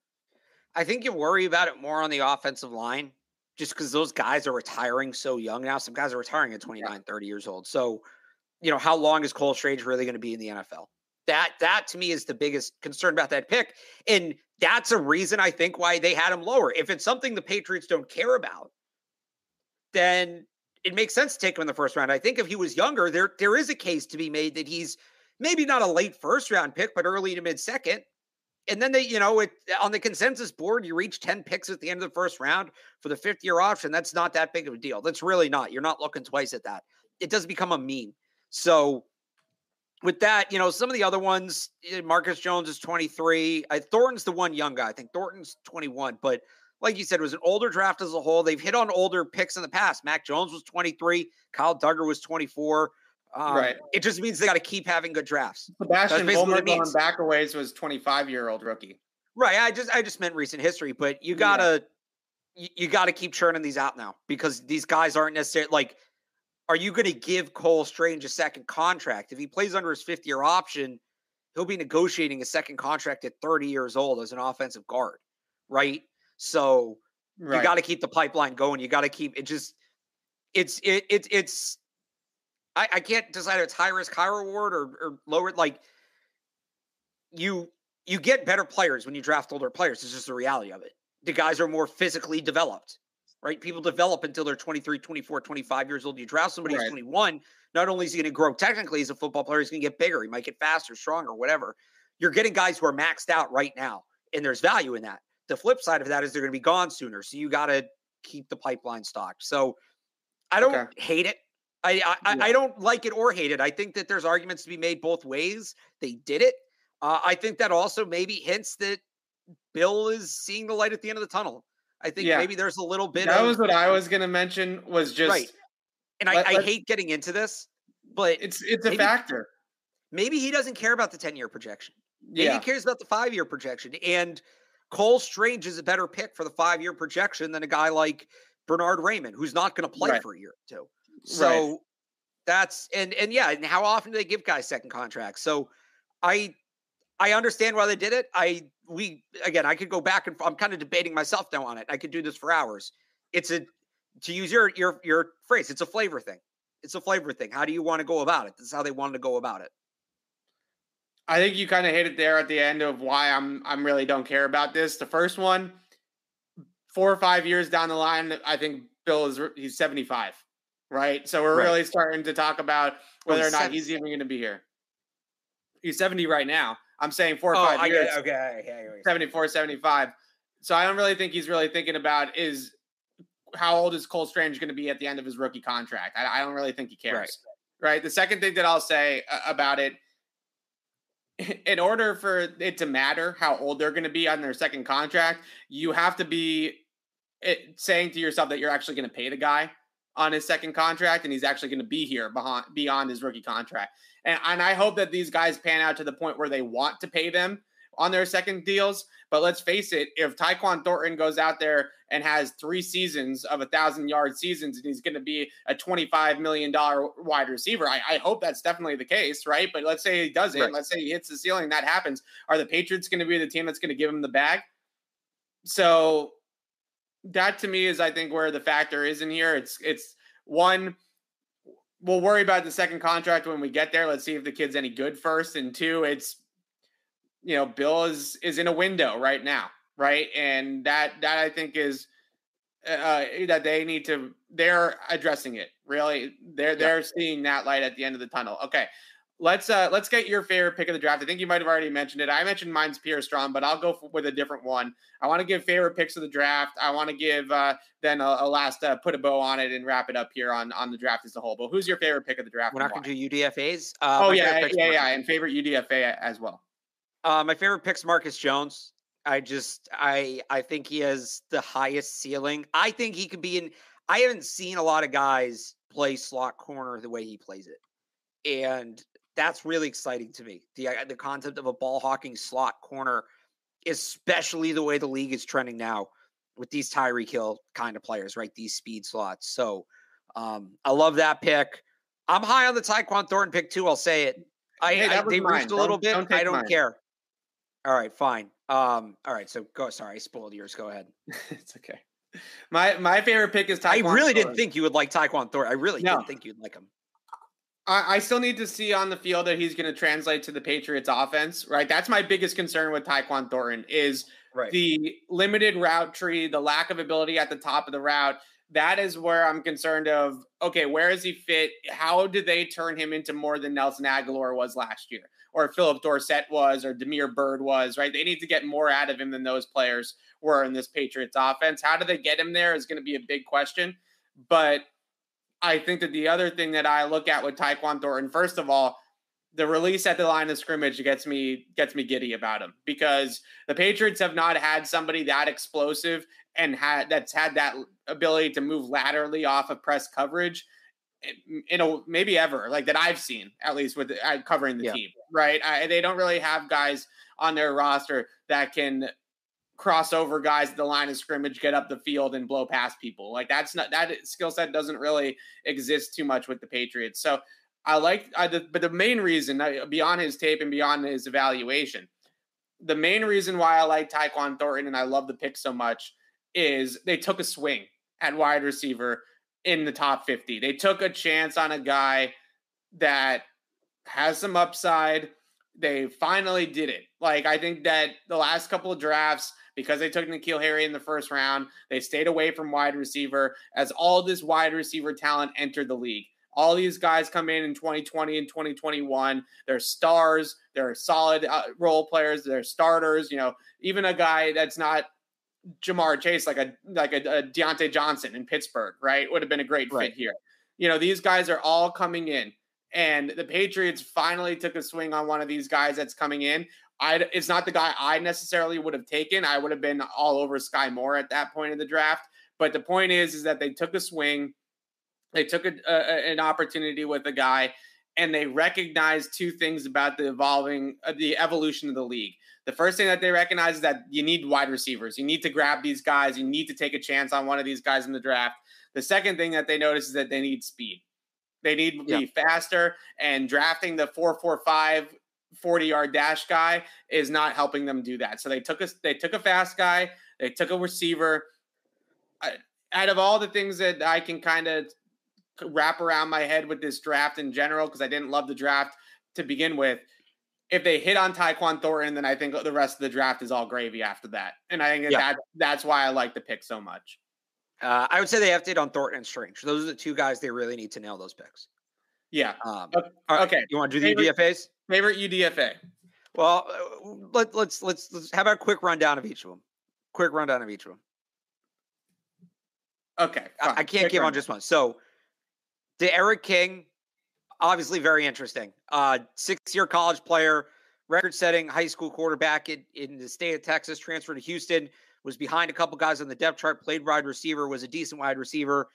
I think you worry about it more on the offensive line just because those guys are retiring so young now. Some guys are retiring at 29, yeah. 30 years old. So, you know, how long is Cole Strange really going to be in the NFL? That that to me is the biggest concern about that pick. And that's a reason I think why they had him lower. If it's something the Patriots don't care about, then it makes sense to take him in the first round. I think if he was younger, there there is a case to be made that he's maybe not a late first round pick, but early to mid second and then they, you know, it on the consensus board, you reach 10 picks at the end of the first round for the fifth year option. That's not that big of a deal. That's really not. You're not looking twice at that. It does become a meme. So with that, you know, some of the other ones, eh, Marcus Jones is 23. I, Thornton's the one young guy. I think Thornton's 21, but like you said, it was an older draft as a whole. They've hit on older picks in the past. Mac Jones was 23. Kyle Dugger was 24. Um, right. It just means they got to keep having good drafts. Sebastian Vollmer going back a was 25 year old rookie. Right. I just I just meant recent history, but you gotta yeah. you, you gotta keep churning these out now because these guys aren't necessarily like are you going to give Cole Strange a second contract? If he plays under his fifth year option, he'll be negotiating a second contract at 30 years old as an offensive guard, right? So right. you got to keep the pipeline going. You got to keep it just it's it, it it's I, I can't decide if it's high risk, high reward or, or lower like you you get better players when you draft older players. It's just the reality of it. The guys are more physically developed right? People develop until they're 23, 24, 25 years old. You draft somebody right. who's 21, not only is he going to grow technically as a football player, he's going to get bigger. He might get faster, stronger, whatever. You're getting guys who are maxed out right now, and there's value in that. The flip side of that is they're going to be gone sooner. So you got to keep the pipeline stocked. So I don't okay. hate it. I I, yeah. I, don't like it or hate it. I think that there's arguments to be made both ways. They did it. Uh, I think that also maybe hints that Bill is seeing the light at the end of the tunnel. I think yeah. maybe there's a little bit. That of, was what I was going to mention. Was just right. And I, I hate getting into this, but it's it's a maybe, factor. Maybe he doesn't care about the ten year projection. Maybe yeah. he cares about the five year projection. And Cole Strange is a better pick for the five year projection than a guy like Bernhard Raimann, who's not going to play right. for a year or two. So right. that's and and yeah, and how often do they give guys second contracts? So I I understand why they did it. I we again, I could go back and I'm kind of debating myself now on it. I could do this for hours. It's a to use your your your phrase, it's a flavor thing. It's a flavor thing. How do you want to go about it? This is how they wanted to go about it. I think you kind of hit it there at the end of why I'm I'm really don't care about this. The first one, four or five years down the line, I think Bill is he's 75, right? So we're right. really starting to talk about whether or not he's even going to be here. He's 70 right now. I'm saying four or oh, five years. okay, okay, 74, 75. So I don't really think he's really thinking about is how old is Cole Strange going to be at the end of his rookie contract. I, I don't really think he cares. Right. right. The second thing that I'll say uh, about it, in order for it to matter how old they're going to be on their second contract, you have to be eh, saying to yourself that you're actually going to pay the guy on his second contract and he's actually going to be here behind, beyond his rookie contract. And, and I hope that these guys pan out to the point where they want to pay them on their second deals. But let's face it, if Tyquan Thornton goes out there and has three seasons of a thousand yard seasons and he's going to be a $25 million wide receiver, I, I, hope that's definitely the case, right? But let's say he doesn't. Right. Let's say he hits the ceiling, that happens. Are the Patriots going to be the team that's going to give him the bag? So that to me is, I think, where the factor is in here. It's, it's one, we'll worry about the second contract when we get there. Let's see if the kid's any good first. And two, it's you know, Bill is is in a window right now, right? And that that I think is uh, uh that they need to they're addressing it. Really, they're they're seeing that light at the end of the tunnel. Okay, let's uh let's get your favorite pick of the draft. I think you might have already mentioned it. I mentioned mine's Pierre Strong, but I'll go for, with a different one. I want to give favorite picks of the draft. I want to give uh then a, a last uh, put a bow on it and wrap it up here on on the draft as a whole. But who's your favorite pick of the draft? We're not going to do UDFA's. Uh, oh yeah, yeah, yeah, and favorite UDFA as well. Uh, my favorite pick's Marcus Jones. I just I I think he has the highest ceiling. I think he could be in. I haven't seen a lot of guys play slot corner the way he plays it, and that's really exciting to me. The uh, the concept of a ball hawking slot corner, especially the way the league is trending now with these Tyreek Hill kind of players, right? These speed slots. So um, I love that pick. I'm high on the Tyquan Thornton pick too. I'll say it. I, hey, I they reached a little don't, bit. Don't I don't mine. care. All right, fine. Um, all right, so go. Sorry, I spoiled yours. Go ahead. it's okay. My my favorite pick is Tyquan. I really Thornton. didn't think you would like Tyquan Thornton. I really no. didn't think you'd like him. I, I still need to see on the field that he's going to translate to the Patriots offense, right? That's my biggest concern with Tyquan Thornton is right. the limited route tree, the lack of ability at the top of the route. That is where I'm concerned of, okay, where is he fit? How do they turn him into more than Nelson Agholor was last year? Or Phillip Dorsett was, or Damiere Byrd was, right? They need to get more out of him than those players were in this Patriots offense. How do they get him there is going to be a big question. But I think that the other thing that I look at with Tyquan Thornton, first of all, the release at the line of scrimmage gets me gets me giddy about him because the Patriots have not had somebody that explosive and had that's had that ability to move laterally off of press coverage in a maybe ever like that I've seen at least with uh, covering the yeah. team right I, they don't really have guys on their roster that can cross over guys at the line of scrimmage, get up the field, and blow past people. Like that's not that skill set doesn't really exist too much with the Patriots. So I like, I, but the main reason uh, beyond his tape and beyond his evaluation, the main reason why I like Tyquan Thornton and I love the pick so much is they took a swing at wide receiver in the top 50. They took a chance on a guy that has some upside. They finally did it. Like, I think that the last couple of drafts, because they took N'Keal Harry in the first round, they stayed away from wide receiver as all this wide receiver talent entered the league. All these guys come in in 2020 and 2021. They're stars. They're solid uh, role players. They're starters. You know, even a guy that's not Ja'Marr Chase, like a like a, a Diontae Johnson in Pittsburgh, right? Would have been a great right. fit here. You know, these guys are all coming in, and the Patriots finally took a swing on one of these guys that's coming in. I, it's not the guy I necessarily would have taken. I would have been all over Skyy Moore at that point in the draft. But the point is, is that they took a swing. They took a, a, an opportunity with a guy, and they recognized two things about the evolving, uh, the evolution of the league. The first thing that they recognize is that you need wide receivers. You need to grab these guys. You need to take a chance on one of these guys in the draft. The second thing that they notice is that they need speed. They need to be yeah. faster, and drafting the 445 40 yard dash guy is not helping them do that. So they took a they took a fast guy, they took a receiver. I, out of all the things that I can kind of wrap around my head with this draft in general because I didn't love the draft to begin with. If they hit on Tyquan Thornton, then I think the rest of the draft is all gravy after that. And I think that, yeah. that that's why I like the pick so much. Uh, I would say they have to hit on Thornton and Strange. Those are the two guys they really need to nail those picks. Yeah. Um, okay. You want to do the UDFA's? Favorite UDFA? Well, uh, let, let's let's let's have a quick rundown of each of them. Quick rundown of each of them. Okay. I, I, can't quick give run. on just one. So D'Eriq King, obviously very interesting. Uh, six-year college player, record-setting high school quarterback in, in the state of Texas, transferred to Houston, was behind a couple guys on the depth chart, played wide receiver, was a decent wide receiver,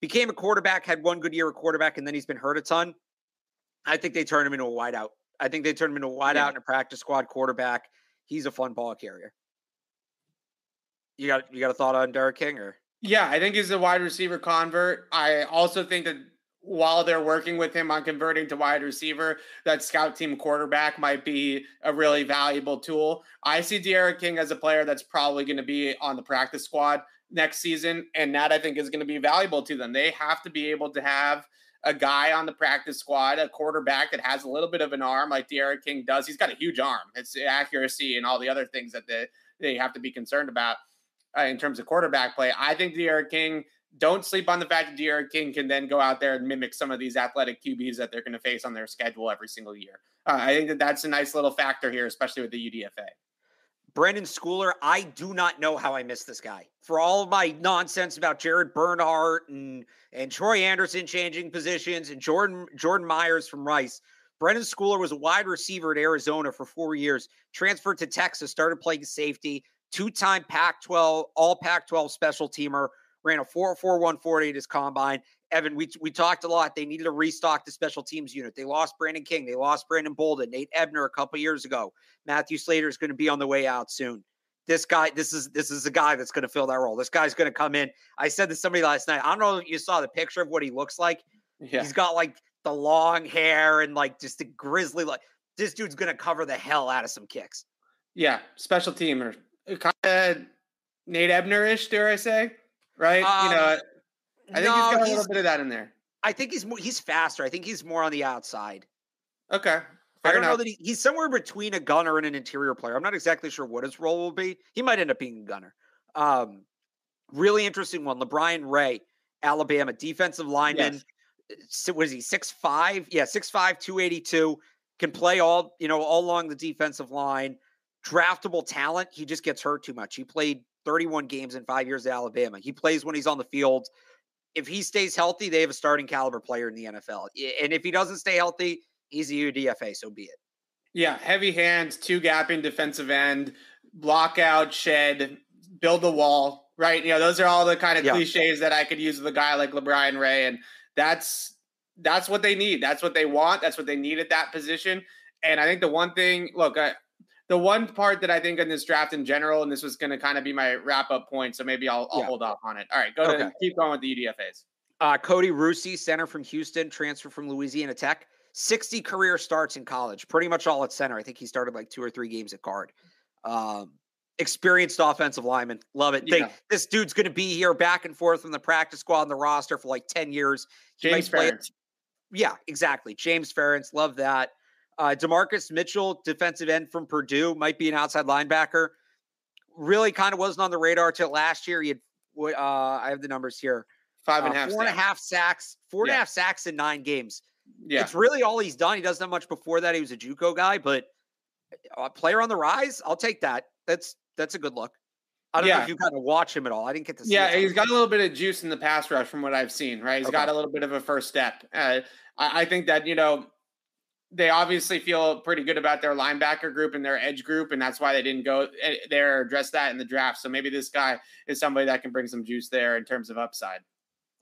became a quarterback, had one good year at quarterback, and then he's been hurt a ton. I think they turned him into a wideout. I think they turned him into a wideout yeah. and a practice squad quarterback. He's a fun ball carrier. You got you got a thought on D'Eriq King or? Yeah, I think he's a wide receiver convert. I also think that while they're working with him on converting to wide receiver, that scout team quarterback might be a really valuable tool. I see D'Eriq King as a player that's probably going to be on the practice squad next season, and that I think is going to be valuable to them. They have to be able to have a guy on the practice squad, a quarterback that has a little bit of an arm like D'Eriq King does. He's got a huge arm. It's accuracy and all the other things that they, they have to be concerned about uh, in terms of quarterback play. I think D'Eriq King don't sleep on the fact that D'Eriq King can then go out there and mimic some of these athletic QBs that they're going to face on their schedule every single year. Uh, I think that that's a nice little factor here, especially with the UDFA. Brenden Schooler, I do not know how I missed this guy. For all of my nonsense about Jared Bernhardt and and Troy Andersen changing positions and Jordan Jordan Myers from Rice, Brenden Schooler was a wide receiver at Arizona for four years, transferred to Texas, started playing safety, two-time Pac-12, all Pac-12 special teamer, ran a 4.4140 at his combine. Evan, we, we talked a lot. They needed to restock the special teams unit. They lost Brandon King. They lost Brandon Bolden, Nate Ebner a couple years ago. Matthew Slater is going to be on the way out soon. This guy, this is this is the guy that's going to fill that role. This guy's going to come in. I said to somebody last night. I don't know if you saw the picture of what he looks like. Yeah. He's got like the long hair and like just the grizzly. Like this dude's going to cover the hell out of some kicks. Yeah, special teamer, kind of Nate Ebner ish, dare I say? right? Um, you know, um, I think no, he's got a little bit of that in there. I think he's more, he's faster. I think he's more on the outside. Okay. I don't enough. know that he, he's somewhere between a gunner and an interior player. I'm not exactly sure what his role will be. He might end up being a gunner. Um, really interesting one. LaBryan Ray, Alabama defensive lineman. Yes. Was he six five? Yeah, six five, two eighty two. Can play all you know all along the defensive line. Draftable talent. He just gets hurt too much. He played 31 games in five years at Alabama. He plays when he's on the field. If he stays healthy, they have a starting caliber player in the NFL. Eh, and if he doesn't stay healthy, he's a UDFA. So be it. Yeah, heavy hands, two gapping defensive end, block out, shed, build the wall. Right, you know those are all the kind of yeah. cliches that I could use with a guy like LaBryan Ray, and that's that's what they need. That's what they want. That's what they need at that position. And I think the one thing, look, I, the one part that I think in this draft in general, and this was going to kind of be my wrap up point, so maybe I'll, I'll yeah. hold off on it. All right, go okay. to keep going with the UDFA's. Uh, Kody Russey, center from Houston, transfer from Louisiana Tech. 60 career starts in college, pretty much all at center. I think he started like two or three games at guard. Um, experienced offensive lineman. Love it. Yeah. They, this dude's going to be here back and forth from the practice squad and the roster for like 10 years. He James Ferentz. Yeah, exactly. James Ferentz. Love that. Uh, DaMarcus Mitchell, defensive end from Purdue, might be an outside linebacker. Really kind of wasn't on the radar till last year. He had, uh, I have the numbers here. Five and a uh, half, four and a half sacks, four and a half sacks in nine games. Yeah. It's really all he's done. He doesn't have much before that. He was a JUCO guy, but a player on the rise, I'll take that. That's that's a good look. I don't yeah. know if you kind of watch him at all. I didn't get to see. Yeah, he's got a little bit of juice in the pass rush from what I've seen. Right, He's okay. got a little bit of a first step. Uh, I, I, think that you know they obviously feel pretty good about their linebacker group and their edge group, and that's why they didn't go eh, there address that in the draft. So maybe this guy is somebody that can bring some juice there in terms of upside.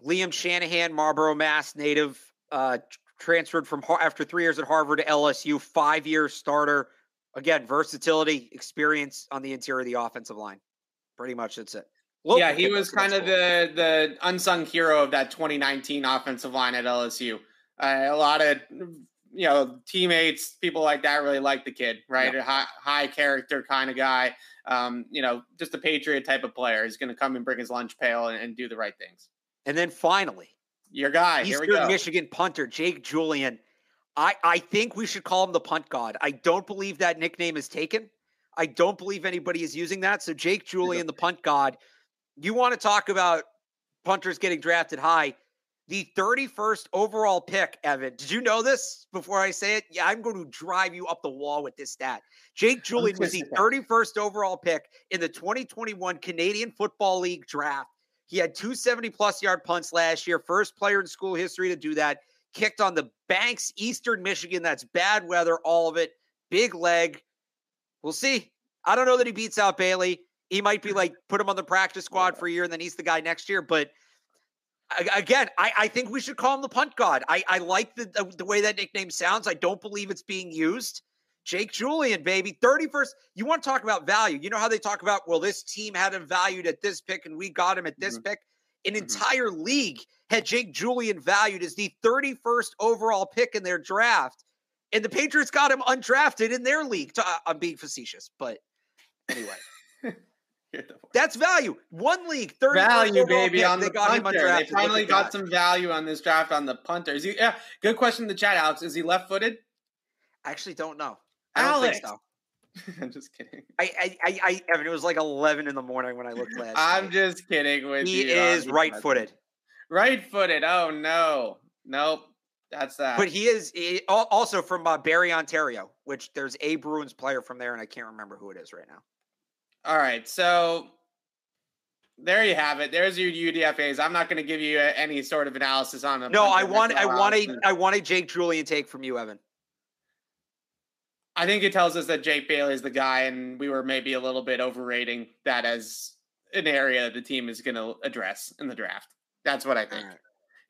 Liam Shanahan, Marlboro, Mass native, uh, transferred from after three years at Harvard to LSU, five year starter. Again, versatility, experience on the interior of the offensive line. Pretty much that's it. Local yeah, he was kind of the the unsung hero of that 2019 offensive line at LSU. Uh, a lot of you know teammates, people like that really like the kid, right? Yeah. A high, high character kind of guy. Um, you know, just a patriot type of player. He's going to come and bring his lunch pail and, and do the right things. And then finally, your guy, Eastern Michigan punter Jake Julien. I, I think we should call him the punt god. I don't believe that nickname is taken. I don't believe anybody is using that. So Jake Julien, the punt god. You want to talk about punters getting drafted high? The 31st overall pick, Evan. Did you know this before I say it? Yeah, I'm going to drive you up the wall with this stat. Jake Julien was the 31st overall pick in the 2021 Canadian Football League draft. He had 270 plus yard punts last year, first player in school history to do that. Kicked on the banks, Eastern Michigan. That's bad weather, all of it. Big leg. We'll see. I don't know that he beats out Bailey. He might be like put him on the practice squad for a year and then he's the guy next year. But again, I, I think we should call him the punt god. I, I like the, the, the way that nickname sounds. I don't believe it's being used. Jake Julien, baby. 31st. You want to talk about value. You know how they talk about, well, this team had him valued at this pick and we got him at this mm-hmm. pick? An mm-hmm. entire league had Jake Julien valued as the 31st overall pick in their draft. And the Patriots got him undrafted in their league. I'm being facetious, but anyway. That's value. One league, 30 value, baby. Pick, on the punter. They finally got some value on this draft on the punter. Is he? Yeah, good question in the chat, Alex. Is he left-footed? I actually don't know. I Alex. don't think so. I'm just kidding. I, I, I, I, Evan, it was like 11 in the morning when I looked last. I'm night. just kidding with he you. He is right footed. Right footed. Oh, no. Nope. That's that. But he is he, also from uh, Barrie, Ontario, which there's a Bruins player from there, and I can't remember who it is right now. All right. So there you have it. There's your UDFA's. I'm not going to give you any sort of analysis on them. No, I want, I want a, I want a Jake Julien take from you, Evan. I think it tells us that Jake Bailey is the guy, and we were maybe a little bit overrating that as an area the team is going to address in the draft. That's what I think.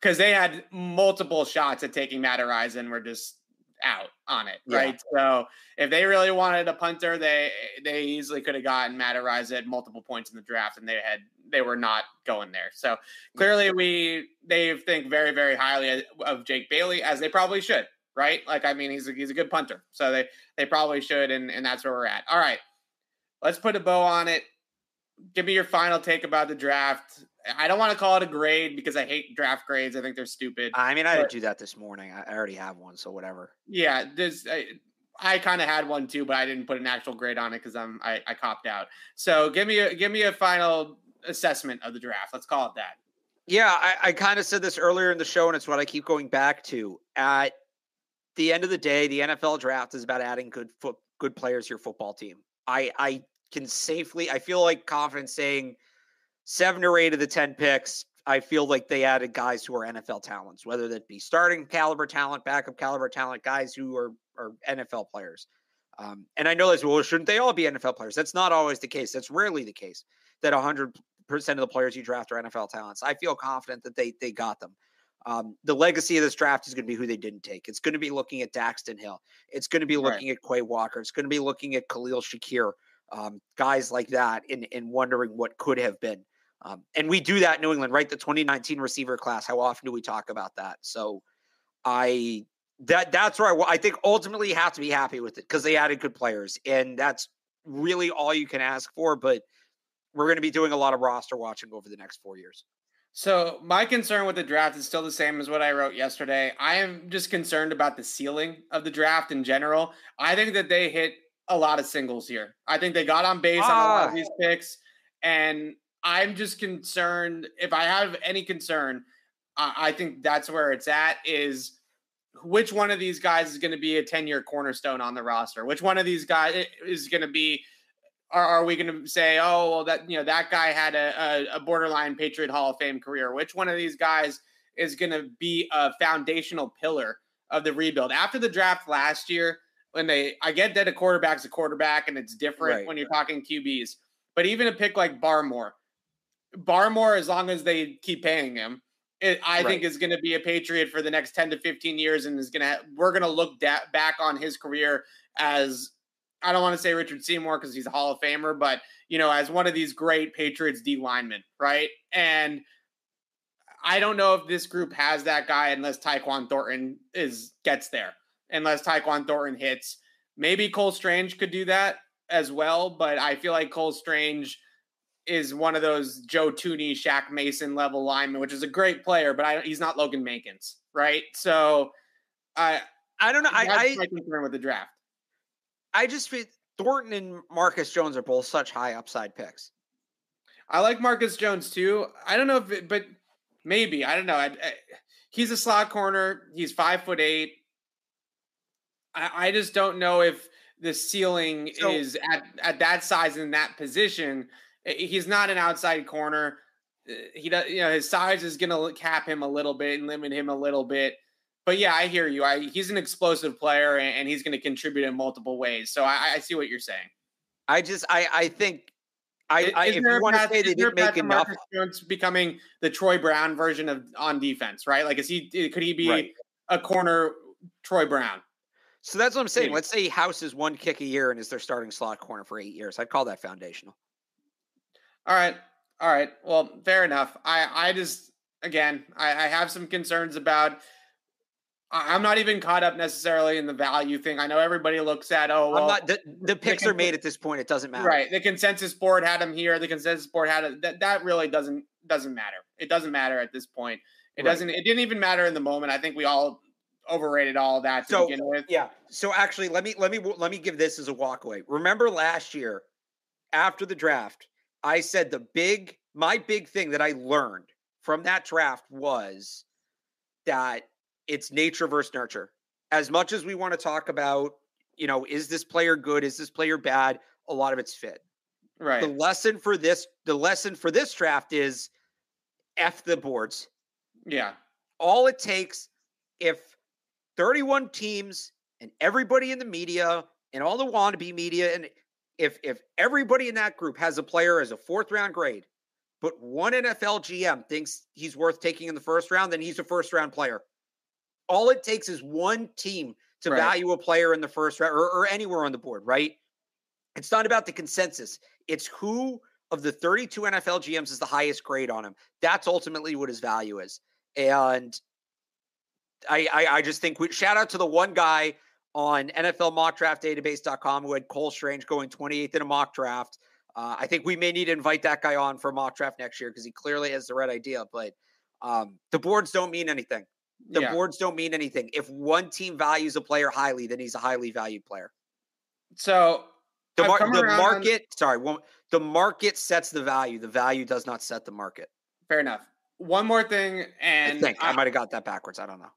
Because right. they had multiple shots at taking Matt Araiza, were just out on it, yeah. right? So if they really wanted a punter, they they easily could have gotten Matt Araiza at multiple points in the draft, and they had they were not going there. So clearly, we they think very very highly of Jake Bailey, as they probably should right? Like, I mean, he's a, he's a good punter, so they they probably should, and and that's where we're at. All right, let's put a bow on it. Give me your final take about the draft. I don't want to call it a grade because I hate draft grades. I think they're stupid. I mean, I didn't do that this morning. I already have one, so whatever. Yeah, there's. I, I kind of had one too, but I didn't put an actual grade on it because I'm I, I copped out. So give me a give me a final assessment of the draft. Let's call it that. Yeah, I, I kind of said this earlier in the show, and it's what I keep going back to. At the end of the day, the NFL draft is about adding good foot, good players to your football team. I I can safely, I feel like confident saying seven or eight of the ten picks. I feel like they added guys who are NFL talents, whether that be starting caliber talent, backup caliber talent, guys who are are NFL players. Um, and I know this. Well, shouldn't they all be NFL players? That's not always the case. That's rarely the case. That hundred percent of the players you draft are NFL talents. I feel confident that they they got them. Um, the legacy of this draft is going to be who they didn't take. It's going to be looking at Daxton Hill. It's going to be looking right. at Quay Walker. It's going to be looking at Khalil Shakir, um, guys like that, and, and wondering what could have been. Um, and we do that in New England, right? The 2019 receiver class. How often do we talk about that? So I that that's where I, I think ultimately you have to be happy with it because they added good players, and that's really all you can ask for. But we're going to be doing a lot of roster watching over the next four years. So my concern with the draft is still the same as what I wrote yesterday. I am just concerned about the ceiling of the draft in general. I think that they hit a lot of singles here. I think they got on base ah. on a lot of ah. these picks, and I'm just concerned. If I have any concern, I think that's where it's at. Is which one of these guys is going to be a 10 year cornerstone on the roster? Which one of these guys eh, is going to be are, are we going to say, oh, well, that you know that guy had a, a, a borderline Patriot Hall of Fame career? Which one of these guys is going to be a foundational pillar of the rebuild? After the draft last year, when they, I get that a quarterback's a quarterback and it's different right, when you're talking QBs, but even a pick like Barmore, Barmore, as long as they keep paying him, it, I right. think is going to be a Patriot for the next 10 to 15 years and is going to, we're going to look da- back on his career as I don't want to say Richard Seymour because he's a Hall of Famer, but you know, as one of these great Patriots D linemen, right? And I don't know if this group has that guy unless Tyquan Thornton is gets there, unless Tyquan Thornton hits. Maybe Cole Strange could do that as well, but I feel like Cole Strange is one of those Joe Thuney, Shaq Mason level linemen, which is a great player, but I, he's not Logan Mankins, right? So I I don't know. I, I my concern with the draft. I just feel Thornton and Marcus Jones are both such high upside picks. I like Marcus Jones too. I don't know if, it, but maybe I don't know. I, I, he's a slot corner. He's five foot eight. I, I just don't know if the ceiling so, is at at that size in that position. Eh, he's not an outside corner. Eh, he does, you know, his size is going to cap him a little bit and limit him a little bit but yeah, I hear you. I, he's an explosive player and, he's going to contribute in multiple ways. So I, I, see what you're saying. I just, I, I think, I, I if you want to say they didn't make enough, Jones becoming the Troy Brown version of on defense, right? Like, is he? Eh, could he be right. a corner Troy Brown? So that's what I'm saying. Let's say he houses one kick a year and is their starting slot corner for eight years. I'd call that foundational. All right. All right. Well, fair enough. I, I just, again, I, I have some concerns about I'm not even caught up necessarily in the value thing. I know everybody looks at oh, well, I'm not. The, the picks the, are made at this point. It doesn't matter, right? The consensus board had him here. The consensus board had it. That that really doesn't doesn't matter. It doesn't matter at this point. It right. doesn't. It didn't even matter in the moment. I think we all overrated all that to so, begin with. Yeah. So actually, let me let me let me give this as a walkaway. Remember last year, after the draft, I said the big my big thing that I learned from that draft was that it's nature versus nurture. As much as we want to talk about, you know, is this player good? Is this player bad? A lot of it's fit. Right. The lesson for this, the lesson for this draft is F the boards. Yeah. All it takes if 31 teams and everybody in the media and all the wannabe media and if if everybody in that group has a player as a fourth round grade, but one NFL GM thinks he's worth taking in the first round, then he's a first round player all it takes is one team to right. value a player in the first round or, or anywhere on the board, right? It's not about the consensus. It's who of the 32 NFL GMs is the highest grade on him. That's ultimately what his value is. And I, I, I just think we shout out to the one guy on NFL mock draft database.com who had Cole Strange going 28th in a mock draft. Uh, I think we may need to invite that guy on for mock draft next year because he clearly has the right idea. But um, the boards don't mean anything. The yeah. boards don't mean anything. If one team values a player highly, then he's a highly valued player. So the, mar- the market, on... sorry, one, the market sets the value. The value does not set the market. Fair enough. One more thing, and I think I, I might have got that backwards. I don't know.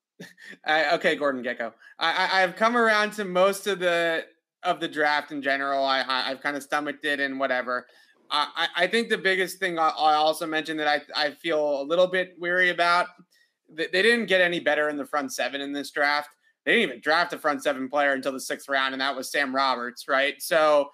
I, okay, Gordon Gekko. I, I, have come around to most of the of the draft in general. I, I have kind of stomached it and whatever. I, I think the biggest thing I, I also mentioned that I I feel a little bit weary about they, they didn't get any better in the front seven in this draft. They didn't even draft a front seven player until the sixth round, and that was Sam Roberts, right? So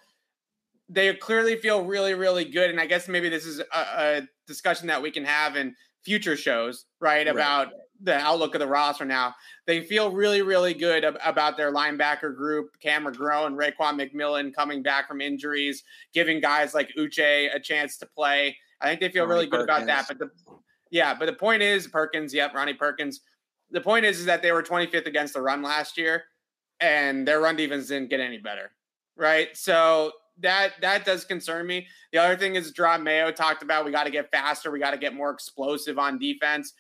they clearly feel really, really good. And I guess maybe this is a, a discussion that we can have in future shows, right? right? The outlook of the roster now. They feel really, really good ab- about their linebacker group. Cam McGrone, Raekwon McMillan coming back from injuries, giving guys like Uche a chance to play. I think they feel Ronnie really good Perkins. about that. But the yeah, but the point is Perkins. Yep, Ronnie Perkins. The point is, is that they were 25th against the run last year, and their run defense didn't get any better. Right. So that that does concern me. The other thing is Jerod Mayo talked about we got to get faster, we got to get more explosive on defense.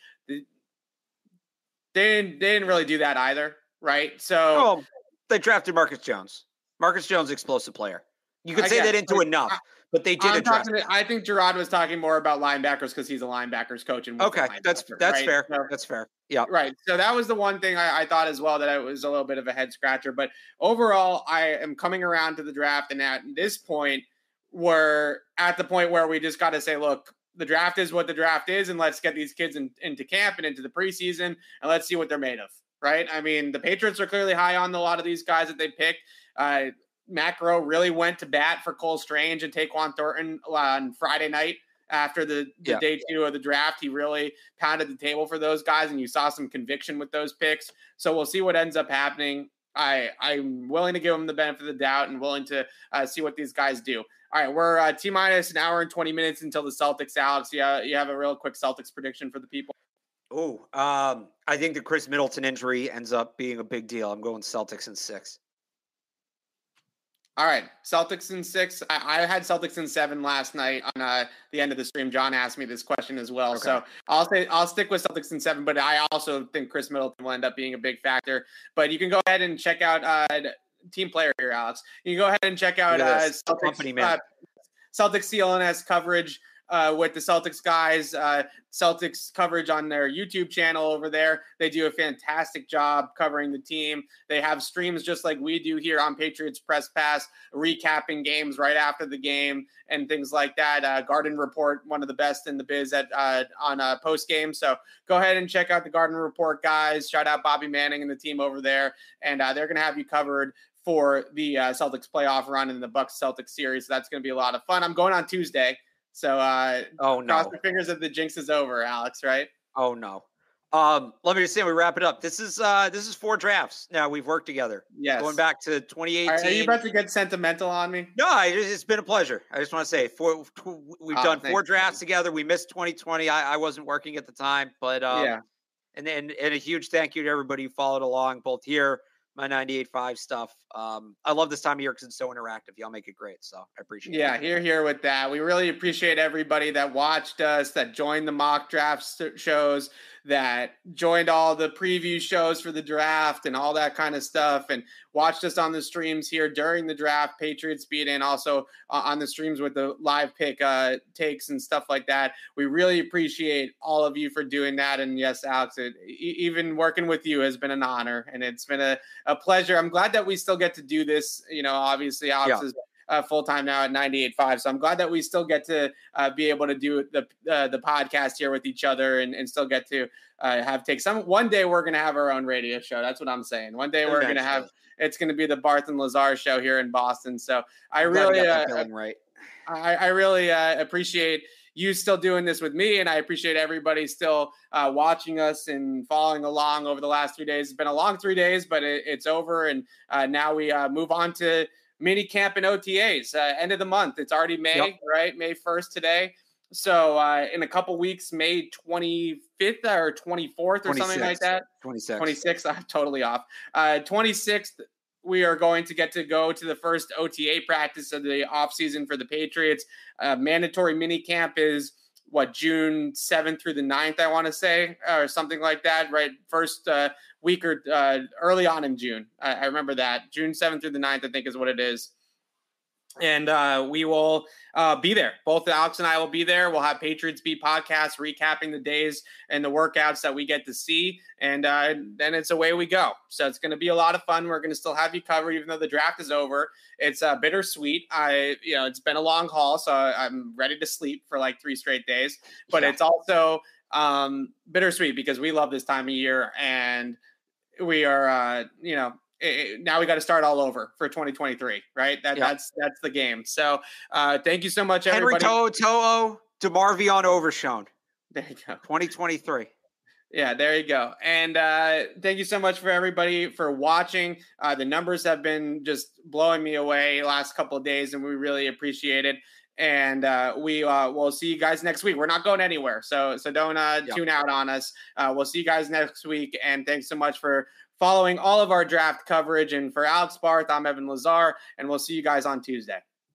They didn't they didn't really do that either, right? So oh, they drafted Marcus Jones. Marcus Jones, explosive player. You could say that into enough. But they did. To, I think Jerod was talking more about linebackers because he's a linebackers coach. And okay, that's that's right? fair. So, that's fair. Yeah, right. So that was the one thing I, I, thought as well that it was a little bit of a head scratcher. But overall, I am coming around to the draft, and at this point, we're at the point where we just got to say, look, the draft is what the draft is, and let's get these kids in, into camp and into the preseason, and let's see what they're made of. Right? I mean, the Patriots are clearly high on a lot of these guys that they picked. Uh, Matt Groh really went to bat for Cole Strange and Tyquan Thornton on Friday night after the, the yeah. day two of the draft. He really pounded the table for those guys, and you saw some conviction with those picks. So we'll see what ends up happening. I I'm willing to give them the benefit of the doubt and willing to uh, see what these guys do. All right, we're uh, t minus an hour and twenty minutes until the Celtics. Alex, yeah, you have a real quick Celtics prediction for the people. Oh, um, I think the Khris Middleton injury ends up being a big deal. I'm going Celtics in six. All right, Celtics in six. I, I, had Celtics in seven last night on uh, the end of the stream. John asked me this question as well, okay. so I'll say I'll stick with Celtics in seven. But I also think Khris Middleton will end up being a big factor. But you can go ahead and check out uh, team player here, Alex. You can go ahead and check out uh, Celtics, Company, man. Uh, Celtics CLNS coverage uh, with the Celtics guys, uh, Celtics coverage on their YouTube channel over there. They do a fantastic job covering the team. They have streams just like we do here on Patriots Press Pass, recapping games right after the game and things like that. Uh, Garden Report, one of the best in the biz at uh, on uh, post game. So go ahead and check out the Garden Report guys. Shout out Bobby Manning and the team over there, and uh, they're going to have you covered for the uh, Celtics playoff run and the Bucks Celtics series. So that's going to be a lot of fun. I'm going on Tuesday. So uh oh no. cross your fingers that the jinx is over, Alex, right? Oh no. Um, let me just say we wrap it up. This is uh this is four drafts. Now we've worked together. Yes. Going back to 2018. Are, are you about to get sentimental on me? No, I, it's been a pleasure. I just want to say four we've oh, done four drafts together. We missed 2020. I, I wasn't working at the time, but um, yeah. And then and a huge thank you to everybody who followed along both here my 98.5 stuff. Um, I love this time of year because it's so interactive. Y'all make it great. So I appreciate yeah, it. Yeah, here, here with that. We really appreciate everybody that watched us, that joined the mock draft shows, that joined all the preview shows for the draft and all that kind of stuff and watched us on the streams here during the draft, Patriots beat and also uh, on the streams with the live pick uh, takes and stuff like that. We really appreciate all of you for doing that. And yes, Alex, it, even working with you has been an honor and it's been a, a pleasure. I'm glad that we still get to do this. You know, obviously, Alex yeah. is uh, full time now at 98.5. So I'm glad that we still get to uh, be able to do the uh, the podcast here with each other and, and still get to uh, have take some. One day we're going to have our own radio show. That's what I'm saying. One day we're going to have it's going to be the Barth and Lazar show here in Boston. So I really, uh, right. I, I really uh, appreciate you still doing this with me, and I appreciate everybody still uh, watching us and following along over the last three days. It's been a long three days, but it, it's over, and uh, now we uh, move on to mini camp and OTAs. Uh, end of the month. It's already May, yep. right? May first today. So uh, in a couple weeks, May 25th or 24th or 26th. something like that. 26th. 26th. I'm totally off. Uh, 26th, we are going to get to go to the first OTA practice of the offseason for the Patriots. Uh, mandatory mini camp is what June 7th through the 9th, I want to say, or something like that, right? First uh, week or uh, early on in June. I, I, remember that. June 7th through the 9th, I think, is what it is and uh, we will uh, be there. Both Alex and I will be there. We'll have Patriots Beat podcast recapping the days and the workouts that we get to see, and uh, then it's away we go. So it's going to be a lot of fun. We're going to still have you covered, even though the draft is over. It's uh, bittersweet. I, you know, it's been a long haul, so I'm ready to sleep for like three straight days. But yeah. it's also um, bittersweet because we love this time of year, and we are, uh, you know, it, now we got to start all over for 2023, right? That, yep. That's that's the game. So uh, thank you so much, everybody. Henry To'o To'o DeMarvion Overshown. There you go. 2023. Yeah, there you go. And uh, thank you so much for everybody for watching. Uh, the numbers have been just blowing me away last couple of days, and we really appreciate it. And uh, we uh, will see you guys next week. We're not going anywhere, so so don't uh, yep. tune out on us. Uh, we'll see you guys next week. And thanks so much for following all of our draft coverage. And for Alex Barth, I'm Evan Lazar, and we'll see you guys on Tuesday.